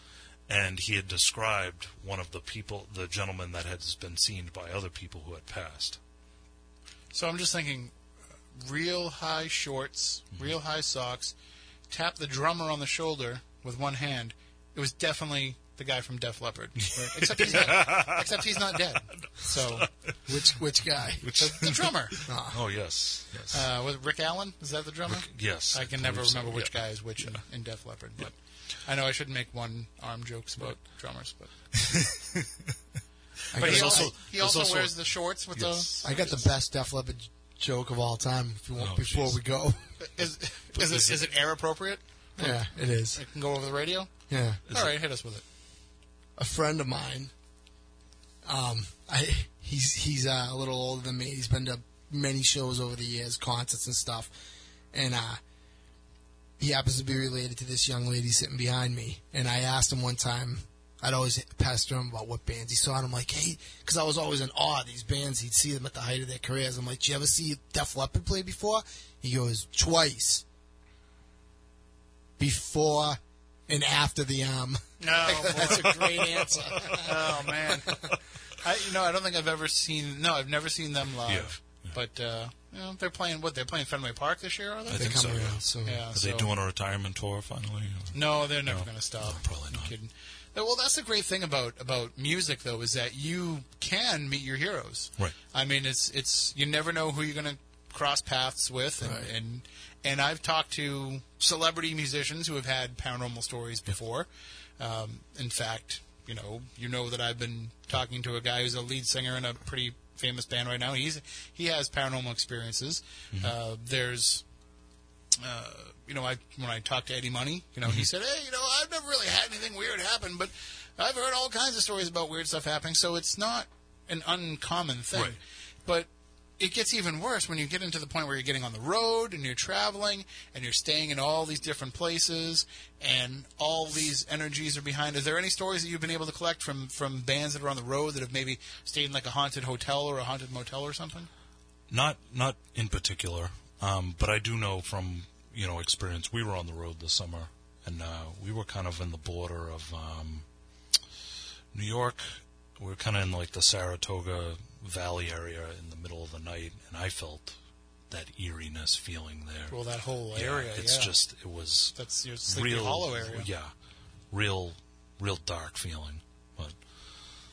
And he had described one of the people, the gentleman that had been seen by other people who had passed. So I'm just thinking, real high shorts, Mm-hmm. real high socks, tap the drummer on the shoulder with one hand. It was definitely the guy from Def Leppard, right? except he's not, <laughs> except he's not dead. So Which which guy? the, the drummer, <laughs> Oh yes, yes, uh, was it Rick Allen? Is that the drummer? yes. I can never believe so, remember which yeah. guy is which in, in Def Leppard, but I know I shouldn't make one arm jokes about drummers, <laughs> but but he also, also- he also, also- wears the shorts with Yes. I got the best Def Leppard joke of all time. If you want, Oh, before jeez. we go, the. Is is it, is it air appropriate? yeah, it is. It can go over the radio. Yeah, All right, hit us with it. A friend of mine. Um, I he's he's uh, a little older than me. He's been to many shows over the years, concerts and stuff, and uh, he happens to be related to this young lady sitting behind me. And I asked him one time. I'd always pester him about what bands he saw, and I'm like, hey, because I was always in awe of these bands. He'd see them at the height of their careers. I'm like, did you ever see Def Leppard play before? He goes, twice. Before and after the um. No, <laughs> That's a great answer. <laughs> oh man. I you know I don't think I've ever seen no I've never seen them live. Yeah, But uh, You know, they're playing what? They're playing Fenway Park this year, are they? I think so. coming Yeah. around soon. yeah. Are so- they doing a retirement tour finally? or- No, they're never No. going to stop. No, probably I'm not. kidding. Well, that's the great thing about about music, though, is that you can meet your heroes. Right. I mean, it's it's you never know who you're going to cross paths with, and, Right. and and I've talked to celebrity musicians who have had paranormal stories before. Um, in fact, you know, you know that I've been talking to a guy who's a lead singer in a pretty famous band right now. He's he has paranormal experiences. Uh, there's uh, you know, I when I talked to Eddie Money, you know, he said, "Hey, you know, I've never really had anything weird happen, but I've heard all kinds of stories about weird stuff happening, so it's not an uncommon thing." Right. But it gets even worse when you get into the point where you're getting on the road and you're traveling and you're staying in all these different places and all these energies are behind. Is there any stories that you've been able to collect from from bands that are on the road that have maybe stayed in like a haunted hotel or a haunted motel or something? Not not in particular, um, but I do know from you know experience. We were on the road this summer, and uh, we were kind of in the border of um, New York. We were kind of in like the Saratoga Valley area in the middle of the night, and I felt that eeriness feeling there. Well, that whole yeah, area, it's yeah. just it was that's your Sleepy real Hollow area. Yeah, real real dark feeling. But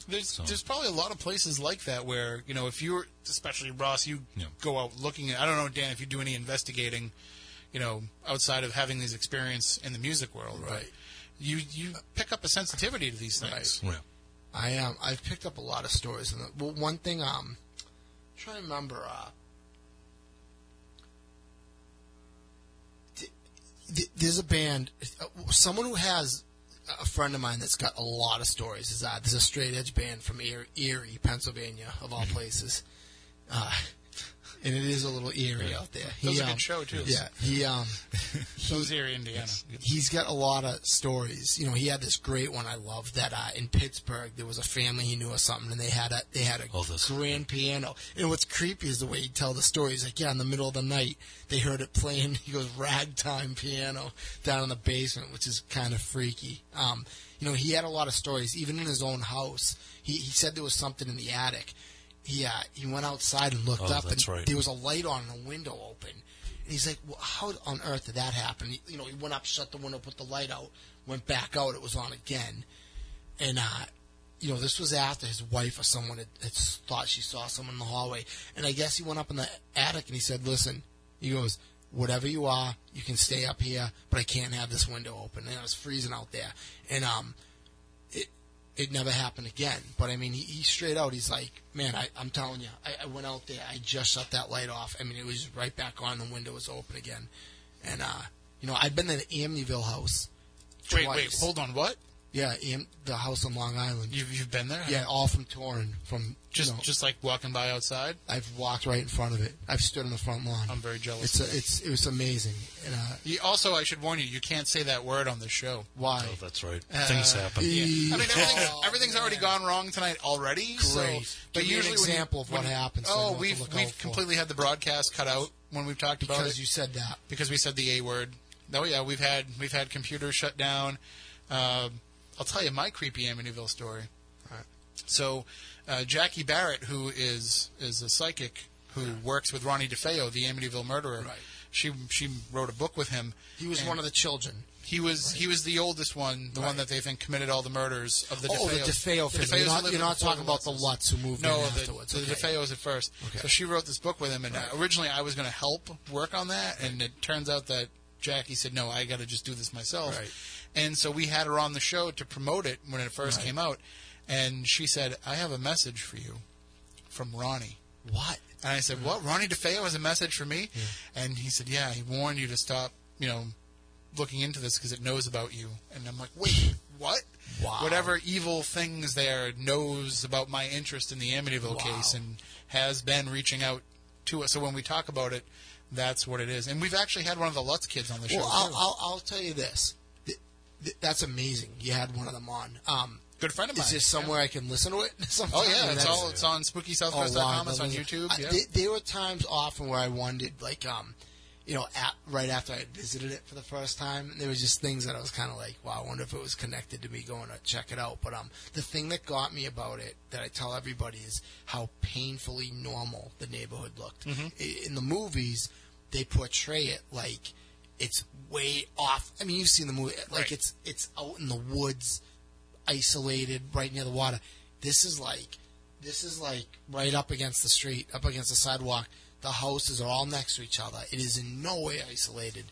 There's So- there's probably a lot of places like that where you know if you're especially Ross, you Yeah. go out looking. at I don't know Dan if you do any investigating, you know, outside of having these experience in the music world, Right. you you pick up a sensitivity to these things. yeah, I um I've picked up a lot of stories. And well, one thing um, I'm trying to remember. Uh, th- th- there's a band, uh, someone who has a friend of mine that's got a lot of stories. Is uh, there's a straight edge band from Erie, Erie Pennsylvania, of all places. Uh, and it is a little eerie out there. That was a um, good show, too. Yeah, he um, So is here, Indiana. he's got a lot of stories. You know, he had this great one I love that uh, in Pittsburgh there was a family he knew or something, and they had a they had a Oh, this- grand piano. And what's creepy is the way he tell the story. He's like, yeah, in the middle of the night they heard it playing. <laughs> He goes ragtime piano down in the basement, which is kind of freaky. Um, you know, he had a lot of stories, even in his own house. He he said there was something in the attic. He uh, he went outside and looked Oh, up, and right. there was a light on and a window open. And he's like, well, how on earth did that happen? He, you know, he went up, shut the window, put the light out, went back out. It was on again. And, uh, you know, this was after his wife or someone had, had thought she saw someone in the hallway. And I guess he went up in the attic and he said, listen, he goes, whatever you are, you can stay up here, but I can't have this window open. And it was freezing out there. And, um, it, never happened again. But I mean, he, he straight out, he's like, man, I, I'm telling you, I, I went out there, I just shut that light off. I mean, it was right back on, the window was open again. And, uh, you know, I've been to the Amityville house. Wait, twice. wait, hold on. What? Yeah, Am- the house on Long Island. You've you've been there? yeah, all from Torrin. From Just you know, just like walking by outside. I've walked right in front of it. I've stood on the front lawn. I'm very jealous. It's a, it's it was amazing. And, uh, You, also, I should warn you, you can't say that word on this show. why? oh, that's right. Uh, Things happen. Yeah. I mean, everything's, <laughs> Oh, everything's already gone wrong tonight already. So, Great. but Give me an usually when you- example of what when- happened so I know Oh, what we've we've for. completely had the broadcast cut out when we've talked about because you said that. because we said the A word. Oh yeah, we've had we've had computers shut down. Um, I'll tell you my creepy Amityville story. Alright. So, uh, Jackie Barrett, who is is a psychic who works with Ronnie DeFeo, the Amityville murderer, Right. she she wrote a book with him. He was one of the children. He was he was the oldest one, the one that they think committed all the murders of the oh, the. DeFeo The family. DeFeos You're not, you're not talking about the. Lutz who moved No, in the, afterwards. the okay. DeFeos at first. Okay. So she wrote this book with him, and uh, originally I was going to help work on that, and it turns out that Jackie said, "No, I got to just do this myself." And so we had her on the show to promote it when it first Right. came out, and she said, "I have a message for you from Ronnie." What? And I said, "What? Ronnie DeFeo has a message for me?" And he said, "Yeah, he warned you to stop, you know, looking into this because it knows about you." And I'm like, "Wait, <laughs> what? Wow. Whatever evil things there knows about my interest in the Amityville Wow. case and has been reaching out to us. So when we talk about it, that's what it is. And we've actually had one of the Lutz kids on the show. Well, I'll. I'll, I'll tell you this. Th- th- that's amazing. You had one of them on. Um, Good friend of mine. is this somewhere I can listen to it? <laughs> sometime? Oh yeah, it's all it's on SpookySouthcoast.com. wow, It's on YouTube. I- Yeah. there, there were times often where I wondered, like, um, you know, at, right after I had visited it for the first time, there was just things that I was kind of like, wow, I wonder if it was connected to me going to check it out. But um, the thing that got me about it that I tell everybody is how painfully normal the neighborhood looked. I- In the movies, they portray it like it's way off. I mean, you've seen the movie, like Right. it's it's out in the woods, isolated, right near the water. This is like this is like right up against the street, up against the sidewalk. The houses are all next to each other. It is in no way isolated.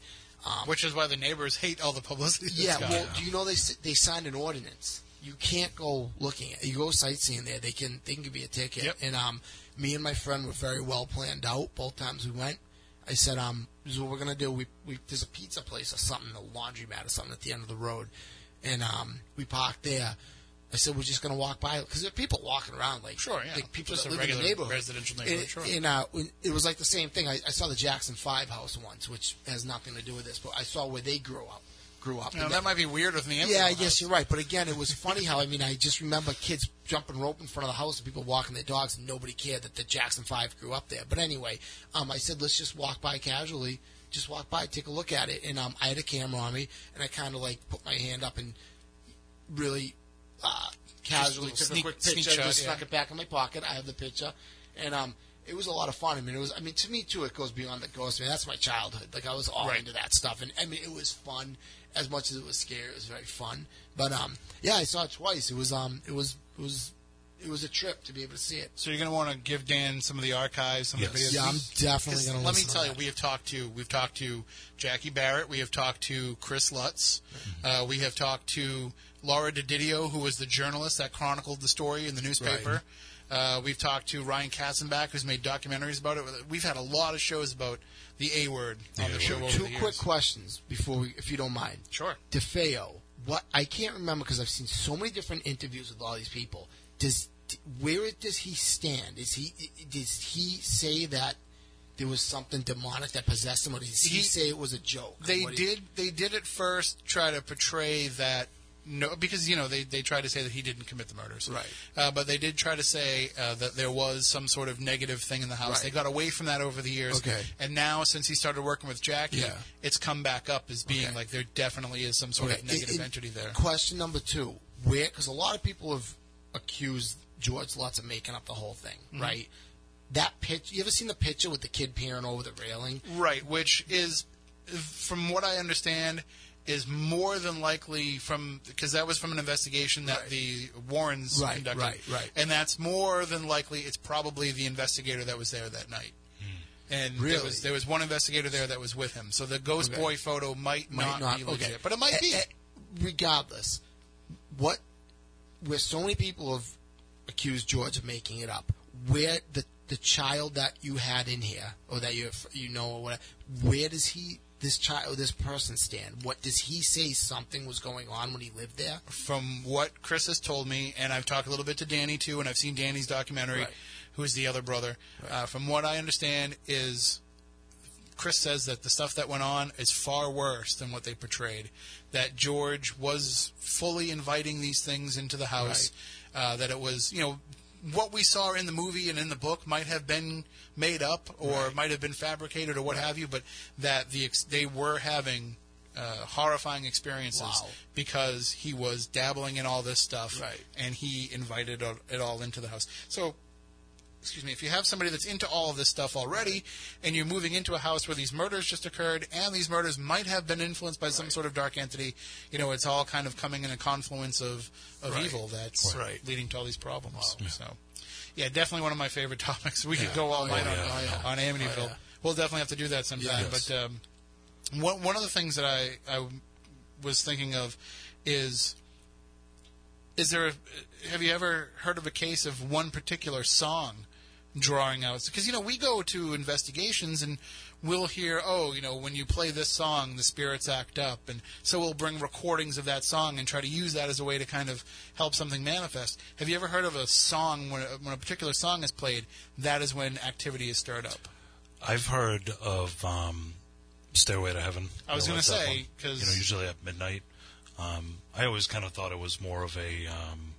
Um, Which is why the neighbors hate all the publicity. yeah, well, do you know they they signed an ordinance? You can't go looking at. You go sightseeing there. They can they can give you a ticket. Yep. And um, me and my friend were very well planned out. Both times we went, I said, um, this is what we're gonna do. We we there's a pizza place or something, a laundromat or something at the end of the road, and um, we parked there. I said we're just gonna walk by because there are people walking around like Sure, yeah. like people Just that a live in the regular neighborhood, residential neighborhood, And, sure. and uh, it was like the same thing. I, I saw the Jackson Five house once, which has nothing to do with this, but I saw where they grew up. Grew up. Now, And that might be weird with me. yeah, yes, house. you're right. But again, it was funny how I mean I just remember kids jumping rope in front of the house and people walking their dogs and nobody cared that the Jackson Five grew up there. But anyway, um, I said let's just walk by casually, just walk by, take a look at it, and um, I had a camera on me and I kind of like put my hand up and really uh, casually took a quick picture, just yeah. stuck it back in my pocket. I have the picture, and um, it was a lot of fun. I mean, it was. I mean, to me too, it goes beyond the ghost. I mean, that's my childhood. Like I was all Right. into that stuff, and I mean, it was fun as much as it was scary. It was very fun. But um, yeah, I saw it twice. It was um, it was it was it was a trip to be able to see it. So you're going to want to give Dan some of the archives, some of the Yes. videos. Yeah, I'm definitely going to. Let me tell you, we have talked to we've talked to Jackie Barrett, we have talked to Chris Lutz, uh, we have talked to Laura DiDio, who was the journalist that chronicled the story in the newspaper. Uh, we've talked to Ryan Katzenbach, who's made documentaries about it. We've had a lot of shows about the A word on the A-word. show two the quick questions before we, if you don't mind. Sure. DeFeo, what I can't remember because I've seen so many different interviews with all these people. Does where does he stand? Is he does he say that there was something demonic that possessed him, or did he, He- say it was a joke? They What do you- did. They did at first try to portray that no, because you know they they tried to say that he didn't commit the murders, Right. Uh, but they did try to say uh, that there was some sort of negative thing in the house. Right. They got away from that over the years. Okay. And now, since he started working with Jackie, Yeah. it's come back up as being Okay. like there definitely is some sort Okay, of negative it- it- entity there. Question number two: Where? Because a lot of people have accused George Lutz of making up the whole thing, Mm-hmm. right? That pitch. You ever seen the picture with the kid peering over the railing? Right, which is, from what I understand, is more than likely from because that was from an investigation that Right. the Warrens Right, conducted, right, right. and that's more than likely it's probably the investigator that was there that night. Hmm. And there Really? was there was one investigator there that was with him, so the ghost Okay. boy photo might, Might not, not. be okay. legit, but it might be. Regardless, what where so many people have accused George of making it up, where the the child that you had in here or that you you know or whatever, where does he this child this person stand? What does he say something was going on when he lived there? from what Chris has told me, and I've talked a little bit to Danny too, and I've seen Danny's documentary, Right. who is the other brother. Uh, from what I understand, is Chris says that the stuff that went on is far worse than what they portrayed. That George was fully inviting these things into the house. Uh, that it was, you know, what we saw in the movie and in the book might have been made up or might have been fabricated or what have you, but that the ex- they were having uh, horrifying experiences Wow. because he was dabbling in all this stuff Right. and he invited it it all into the house. So excuse me, if you have somebody that's into all of this stuff already, and you're moving into a house where these murders just occurred, and these murders might have been influenced by some sort of dark entity, you know, it's all kind of coming in a confluence of, of Right. evil that's Right. leading to all these problems. So, yeah, definitely one of my favorite <laughs> topics. We could go all Oh, night yeah. on, Oh, yeah. on Amityville. Oh, yeah. We'll definitely have to do that sometime. Yes. But um, one, one of the things that I, I was thinking of is is there a, have you ever heard of a case of one particular song drawing out because you know we go to investigations and we'll hear oh you know when you play this song the spirits act up and so we'll bring recordings of that song and try to use that as a way to kind of help something manifest have you ever heard of a song when a, when a particular song is played that is when activity is stirred up I've heard of um, Stairway to Heaven. I was gonna say, because you know usually at midnight. Um, I always kind of thought it was more of a um,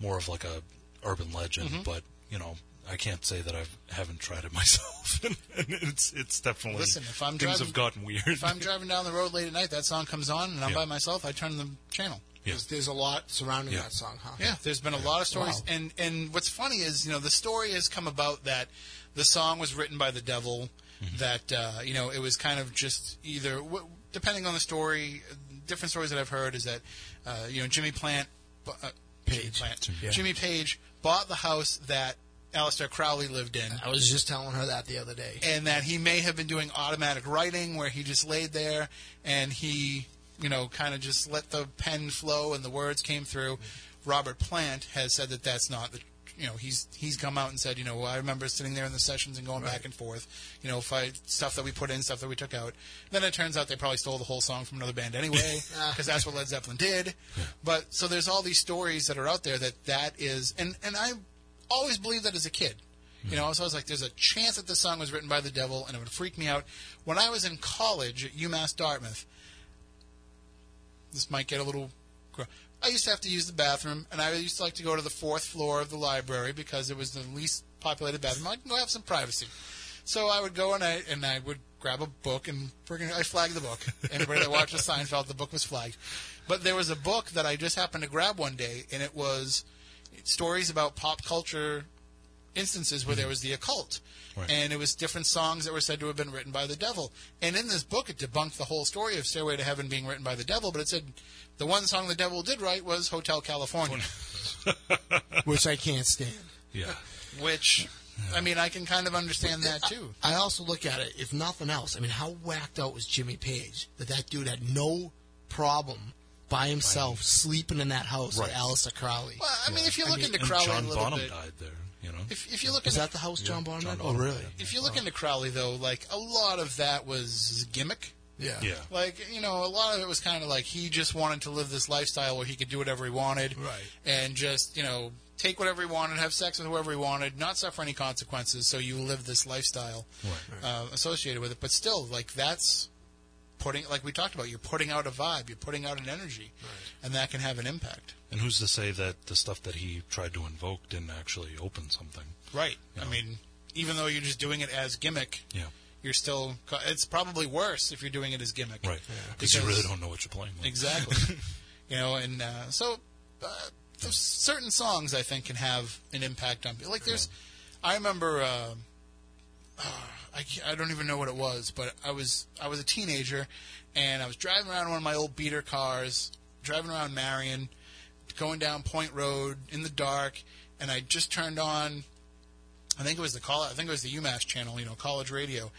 more of like a urban legend, Mm-hmm. but you know I can't say that I haven't tried it <laughs> myself, and, and it's it's definitely Listen, if I'm things driving- have gotten weird. If I'm driving down the road late at night, that song comes on, and I'm Yeah. by myself. I turn the channel. Yeah. There's, there's a lot surrounding Yeah. that song, huh? Yeah, there's been a lot of stories, Wow. and and what's funny is you know the story has come about that the song was written by the devil, Mm-hmm. that uh, you know it was kind of just either w- depending on the story, different stories that I've heard is that uh, you know Jimmy Plant, bu- uh, Jimmy Plant, Yeah. Jimmy Page bought the house that Aleister Crowley lived in. I was just telling her that the other day. and that he may have been doing automatic writing where he just laid there and he, you know, kind of just let the pen flow and the words came through. Robert Plant has said that that's not the, you know, he's he's come out and said, you know, well, I remember sitting there in the sessions and going back and forth, you know, fight stuff that we put in, stuff that we took out. Then it turns out they probably stole the whole song from another band anyway, <laughs> ah. because that's what Led Zeppelin did. But so there's all these stories that are out there that that is, and and I always believed that as a kid. You know, so I was like, there's a chance that this song was written by the devil, and it would freak me out. When I was in college at UMass Dartmouth, this might get a little. gr- I used to have to use the bathroom, and I used to like to go to the fourth floor of the library because it was the least populated bathroom. I can go have some privacy. So I would go and I and I would grab a book and friggin' I flagged the book. Anybody that watched the <laughs> Seinfeld, the book was flagged. But there was a book that I just happened to grab one day, and it was stories about pop culture instances where there mm-hmm. was the occult. Right. And it was different songs that were said to have been written by the devil. And in this book, it debunked the whole story of Stairway to Heaven being written by the devil, but it said the one song the devil did write was Hotel California, <laughs> which I can't stand. yeah, which, I mean, I can kind of understand that uh, too. I also look at it, if nothing else, I mean, how whacked out was Jimmy Page that that dude had no problem by himself sleeping in that house Right. with Aleister Crowley. Well, I mean, if you look mean, into and Crowley John a little Bonham bit, died there. You know, if, if you look Is into that the house John Bonham? John had? Oh, really? died. if you look into Crowley though, like a lot of that was gimmick. Yeah. yeah, Like, you know, a lot of it was kind of like he just wanted to live this lifestyle where he could do whatever he wanted. Right. And just, you know, take whatever he wanted, have sex with whoever he wanted, not suffer any consequences, so you live this lifestyle Right. uh, associated with it. But still, like, that's putting, like we talked about, you're putting out a vibe, you're putting out an energy, and that can have an impact. And who's to say that the stuff that he tried to invoke didn't actually open something? Right. I mean, even though you're just doing it as gimmick, Yeah, you're still, it's probably worse if you're doing it as gimmick. right. Because you really don't know what you're playing with. Exactly. <laughs> you know, and uh, so uh, certain songs I think can have an impact on people. Like there's, I remember, uh, uh, I, I don't even know what it was, but I was I was a teenager, and I was driving around one of my old beater cars, driving around Marion, going down Point Road in the dark, and I just turned on. I think it was the call. I think it was the UMass channel, you know, college radio,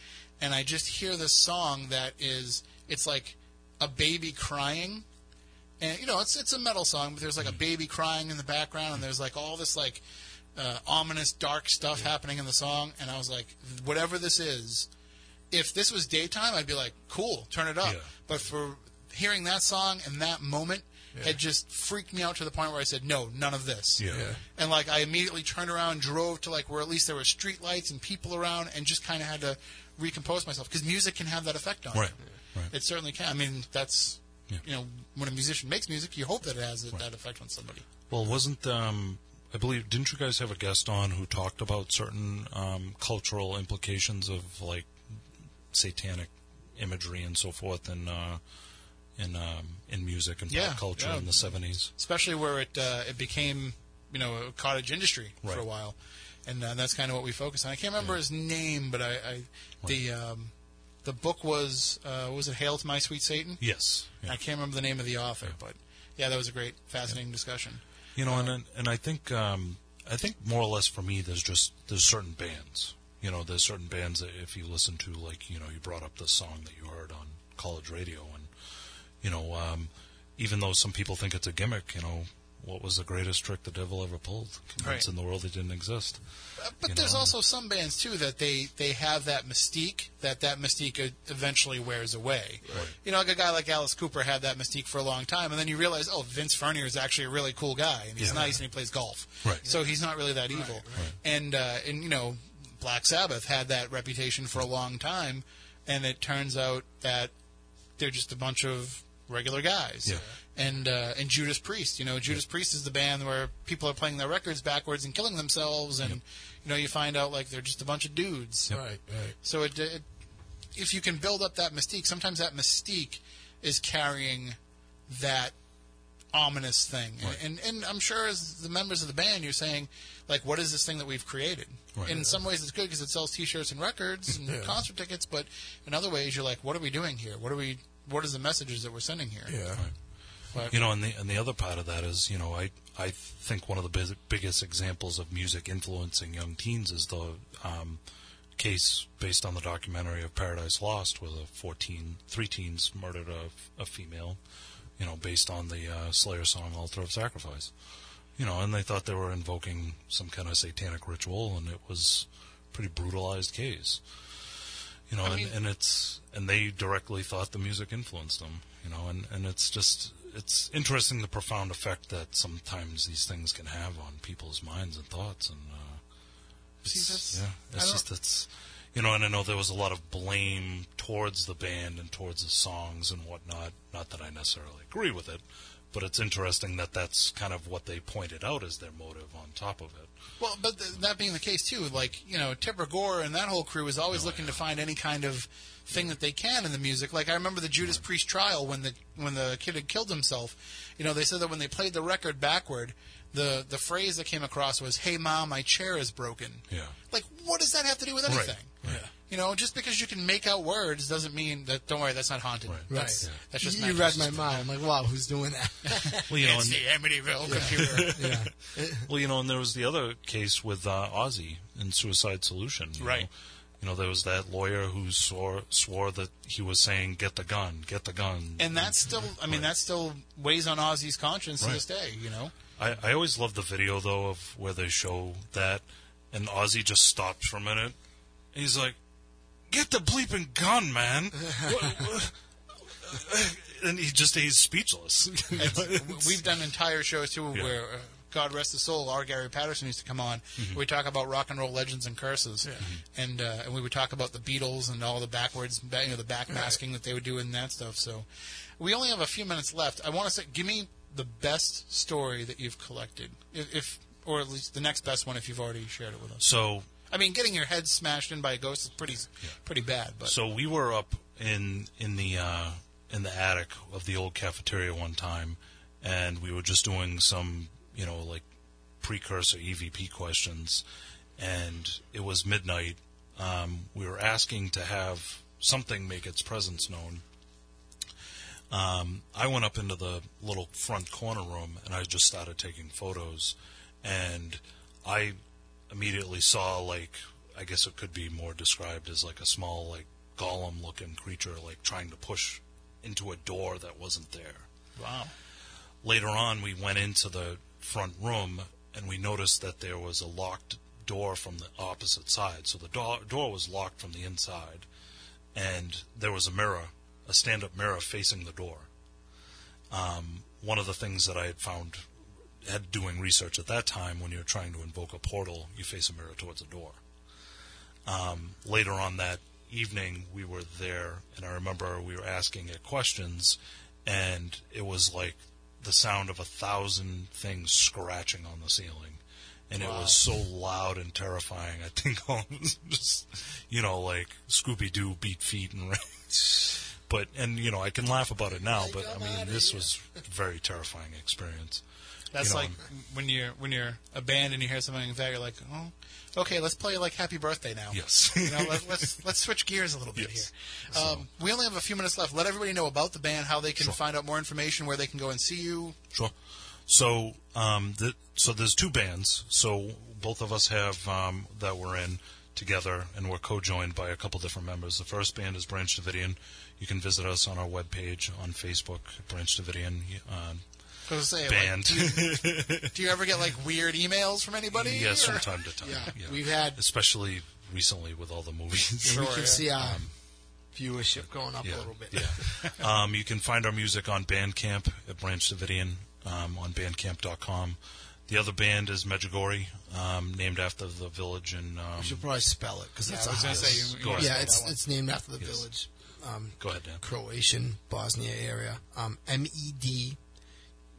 and I just hear this song that is. It's like a baby crying, and you know, it's it's a metal song, but there's like a baby crying in the background, and there's like all this like uh, ominous, dark stuff happening in the song, and I was like, whatever this is, if this was daytime, I'd be like, cool, turn it up. Yeah. But for hearing that song and that moment, it just freaked me out to the point where I said, no, none of this. Yeah. Yeah. And like I immediately turned around, drove to like where at least there were street lights and people around, and just kind of had to recompose myself because music can have that effect on Right. you. Right. It certainly can. I mean, that's Yeah. you know when a musician makes music, you hope that it has that that effect on somebody. Well, wasn't um, I believe didn't you guys have a guest on who talked about certain um, cultural implications of like satanic imagery and so forth and uh, in um, in music and Yeah, pop culture yeah. in the seventies? especially where it uh, it became you know a cottage industry for a while, and uh, that's kind of what we focus on. I can't remember his name, but I, I the um, the book was uh, was it Hail to My Sweet Satan? Yes. Yeah. I can't remember the name of the author, but yeah, that was a great, fascinating discussion. You know, and and I think um, I think more or less for me, there's just there's certain bands. You know, there's certain bands that if you listen to, like you know, you brought up the song that you heard on college radio, you know, um, even though some people think it's a gimmick, you know, what was the greatest trick the devil ever pulled? Convincing the world it didn't exist. Uh, But You there's know. also some bands too that they they have that mystique that that mystique eventually wears away. You know, like a guy like Alice Cooper had that mystique for a long time, and then you realize, oh, Vince Furnier is actually a really cool guy, and he's Yeah. nice and he plays golf. Right. So he's not really that evil. And uh, and you know, Black Sabbath had that reputation for a long time, and it turns out that they're just a bunch of regular guys. Yeah. And uh, and Judas Priest, you know, Judas Priest is the band where people are playing their records backwards and killing themselves, and you know, you find out like they're just a bunch of dudes. Right, right. So it, it, if you can build up that mystique, sometimes that mystique is carrying that ominous thing. And and I'm sure as the members of the band, you're saying like, what is this thing that we've created? Right. In some ways, it's good because it sells T-shirts and records and concert tickets. But in other ways, you're like, what are we doing here? What are we? What is the messages that we're sending here? Yeah. But, You know, and the and the other part of that is, you know, I I think one of the biz- biggest examples of music influencing young teens is the um, case based on the documentary of Paradise Lost, where the 14, three teens murdered a, a female, you know, based on the uh, Slayer song "Altar of Sacrifice." You know, and they thought they were invoking some kind of satanic ritual, and it was a pretty brutalized case. You know, I and, mean- and it's and they directly thought the music influenced them. You know, and and it's just it's interesting the profound effect that sometimes these things can have on people's minds and thoughts. And uh, it's, that's- yeah, it's just it's you know, and I know there was a lot of blame towards the band and towards the songs and whatnot. Not that I necessarily agree with it, but it's interesting that that's kind of what they pointed out as their motive on top of it. Well, but th- that being the case too, like you know, Tipper Gore and that whole crew is always oh, looking to find any kind of thing that they can in the music. Like I remember the Judas Priest trial when the when the kid had killed himself. You know, they said that when they played the record backward, the the phrase that came across was "Hey mom, my chair is broken." Yeah. Like, what does that have to do with Right, anything? right. You know, just because you can make out words doesn't mean that. Don't worry, that's not haunted. Right. That's, Right. that's just you magic. read my mind. I'm like, wow, who's doing that? <laughs> Well, you know, It's and, the Amityville computer. <laughs> yeah. Well, you know, and there was the other case with uh, Ozzy in Suicide Solution. you Right. Know? You know, there was that lawyer who swore swore that he was saying, "Get the gun, get the gun." And that's still, I mean, that still weighs on Ozzy's conscience to this day. You know. I, I always love the video though of where they show that, and Ozzy just stops for a minute. He's like, "Get the bleeping gun, man!" <laughs> And he just he's speechless. <laughs> We've done entire shows too Yeah. where, uh, God rest his soul, our Gary Patterson used to come on. Mm-hmm. We talk about rock and roll legends and curses, and uh, and we would talk about the Beatles and all the backwards, you know, the backmasking that they would do in that stuff. So, we only have a few minutes left. I want to say, give me the best story that you've collected, if, if or at least the next best one if you've already shared it with us. so I mean, getting your head smashed in by a ghost is pretty pretty bad, but So we were up in in the uh, in the attic of the old cafeteria one time, and we were just doing some you know like precursor EVP questions, and it was midnight. Um, we were asking to have something make its presence known. Um, I went up into the little front corner room and I just started taking photos, and I immediately saw like I guess it could be more described as like a small like golem looking creature like trying to push into a door that wasn't there. wow, Later on we went into the front room and we noticed that there was a locked door from the opposite side. So the door door was locked from the inside and there was a mirror, a stand-up mirror facing the door. Um, one of the things that I had found had doing research at that time when you're trying to invoke a portal, you face a mirror towards a door. Um, later on that evening, we were there, and I remember we were asking it questions, and it was like the sound of a thousand things scratching on the ceiling. And it was so loud and terrifying. I think <laughs> almost just, you know, like Scooby Doo beat feet and but and you know I can laugh about it now, but I mean this was a very terrifying experience. That's you know, like when you're when you're a band and you hear something like that, you're like, oh, okay, let's play like Happy Birthday now. Yes. you know, let, let's let's switch gears a little bit Yes. here. Um, we only have a few minutes left. Let everybody know about the band, how they can Sure. find out more information, where they can go and see you. Sure. So, um, the, so there's two bands. So both of us have um, that we're in together, and we're co-joined by a couple different members. The first band is Branch Davidian. You can visit us on our webpage on Facebook, Branch Davidian uh, I was gonna say, band. Like, do, you, <laughs> do you ever get like weird emails from anybody? yes, or- from time to time. Yeah, we've had- especially recently with all the movies. <laughs> Sure, we <laughs> can yeah. see our viewership going up yeah, a little bit. Yeah. um, you can find our music on Bandcamp at Branch Davidian um, on bandcamp.com. The other band is Medjugorje, um, named after the village in. Um, We should probably spell it because Yeah, it's I was a gonna house. say, you, you Go wanna ahead. yeah, it's it's named after the Yes. village. um, Go ahead, Dan. Croatian Bosnia area. Um, M E D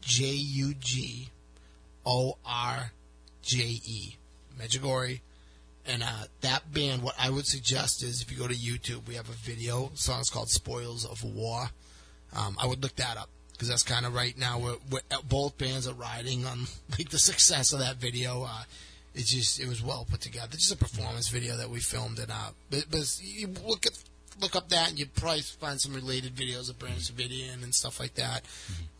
J U G O R J E Medjugorje. And uh, that band, what I would suggest is if you go to YouTube, we have a video. The song's called "Spoils of War." Um, I would look that up because that's kind of right now where, where both bands are riding on <laughs> like the success of that video. Uh, it's just it was well put together. Just a performance video that we filmed, and uh, but, but you look at look up that, and you probably find some related videos of Branch Davidian and stuff like that.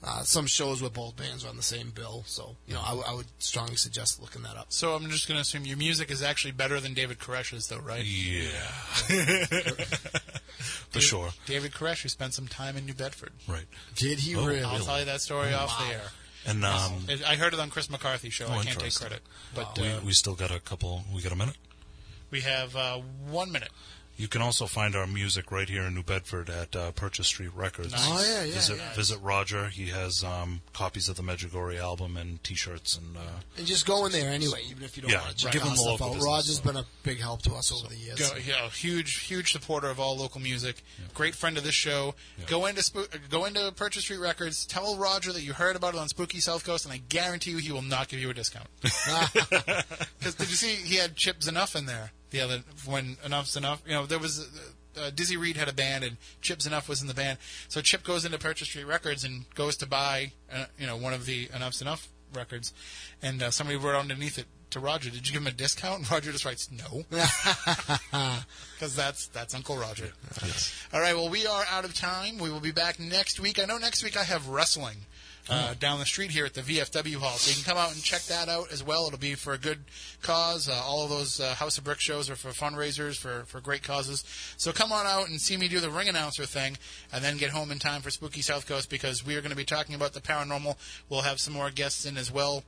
Uh, some shows where both bands are on the same bill, so you know I, w- I would strongly suggest looking that up. So I'm just going to assume your music is actually better than David Koresh's, though, right? Yeah. <laughs> <laughs> For sure. David Koresh, who spent some time in New Bedford. Right. Did he Oh, really? I'll tell you that story off the air. And um, It- I heard it on Chris McCarthy show. Oh, I can't take interesting. credit, but we, uh, we still got a couple. We got a minute. we have uh, one minute. You can also find our music right here in New Bedford at uh, Purchase Street Records. Nice. Oh yeah, yeah. visit yeah. visit Roger. He has um, copies of the Medjugorje album and T-shirts and uh, And just go in there anyway, even if you don't Yeah, want to check give our them the stuff local out. business, Roger's so. been a big help to us over the years. Go, yeah, huge, huge supporter of all local music. Great friend of this show. Go into Spo- go into Purchase Street Records. Tell Roger that you heard about it on Spooky South Coast, and I guarantee you he will not give you a discount. <laughs> <laughs> Because did you see he had Chip Z'Nuff in there the other when Enuff Z'Nuff? You know there was. Uh, uh, Dizzy Reed had a band, and Chip Z'Nuff was in the band. So Chip goes into Purchase Street Records and goes to buy, uh, you know, one of the Enuff Z'Nuff records, and uh, somebody wrote underneath it to Roger, "Did you give him a discount?" And Roger just writes, "No," <laughs> because that's that's Uncle Roger. All right, well, we are out of time. We will be back next week. I know next week I have wrestling uh, down the street here at the VFW Hall, so you can come out and check that out as well. It'll be for a good cause. Uh, all of those uh, House of Brick shows are for fundraisers for for great causes. So come on out and see me do the ring announcer thing, and then get home in time for Spooky South Coast because we are going to be talking about the paranormal. We'll have some more guests in as well.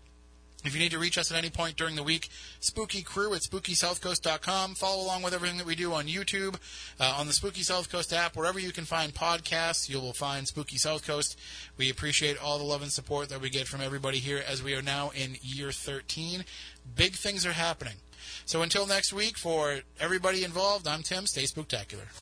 If you need to reach us at any point during the week, Spooky Crew at SpookySouthCoast.com. Follow along with everything that we do on YouTube, uh, on the Spooky South Coast app, wherever you can find podcasts, you will find Spooky South Coast. We appreciate all the love and support that we get from everybody here as we are now in year 13. Big things are happening. So until next week, for everybody involved, I'm Tim. Stay spooktacular.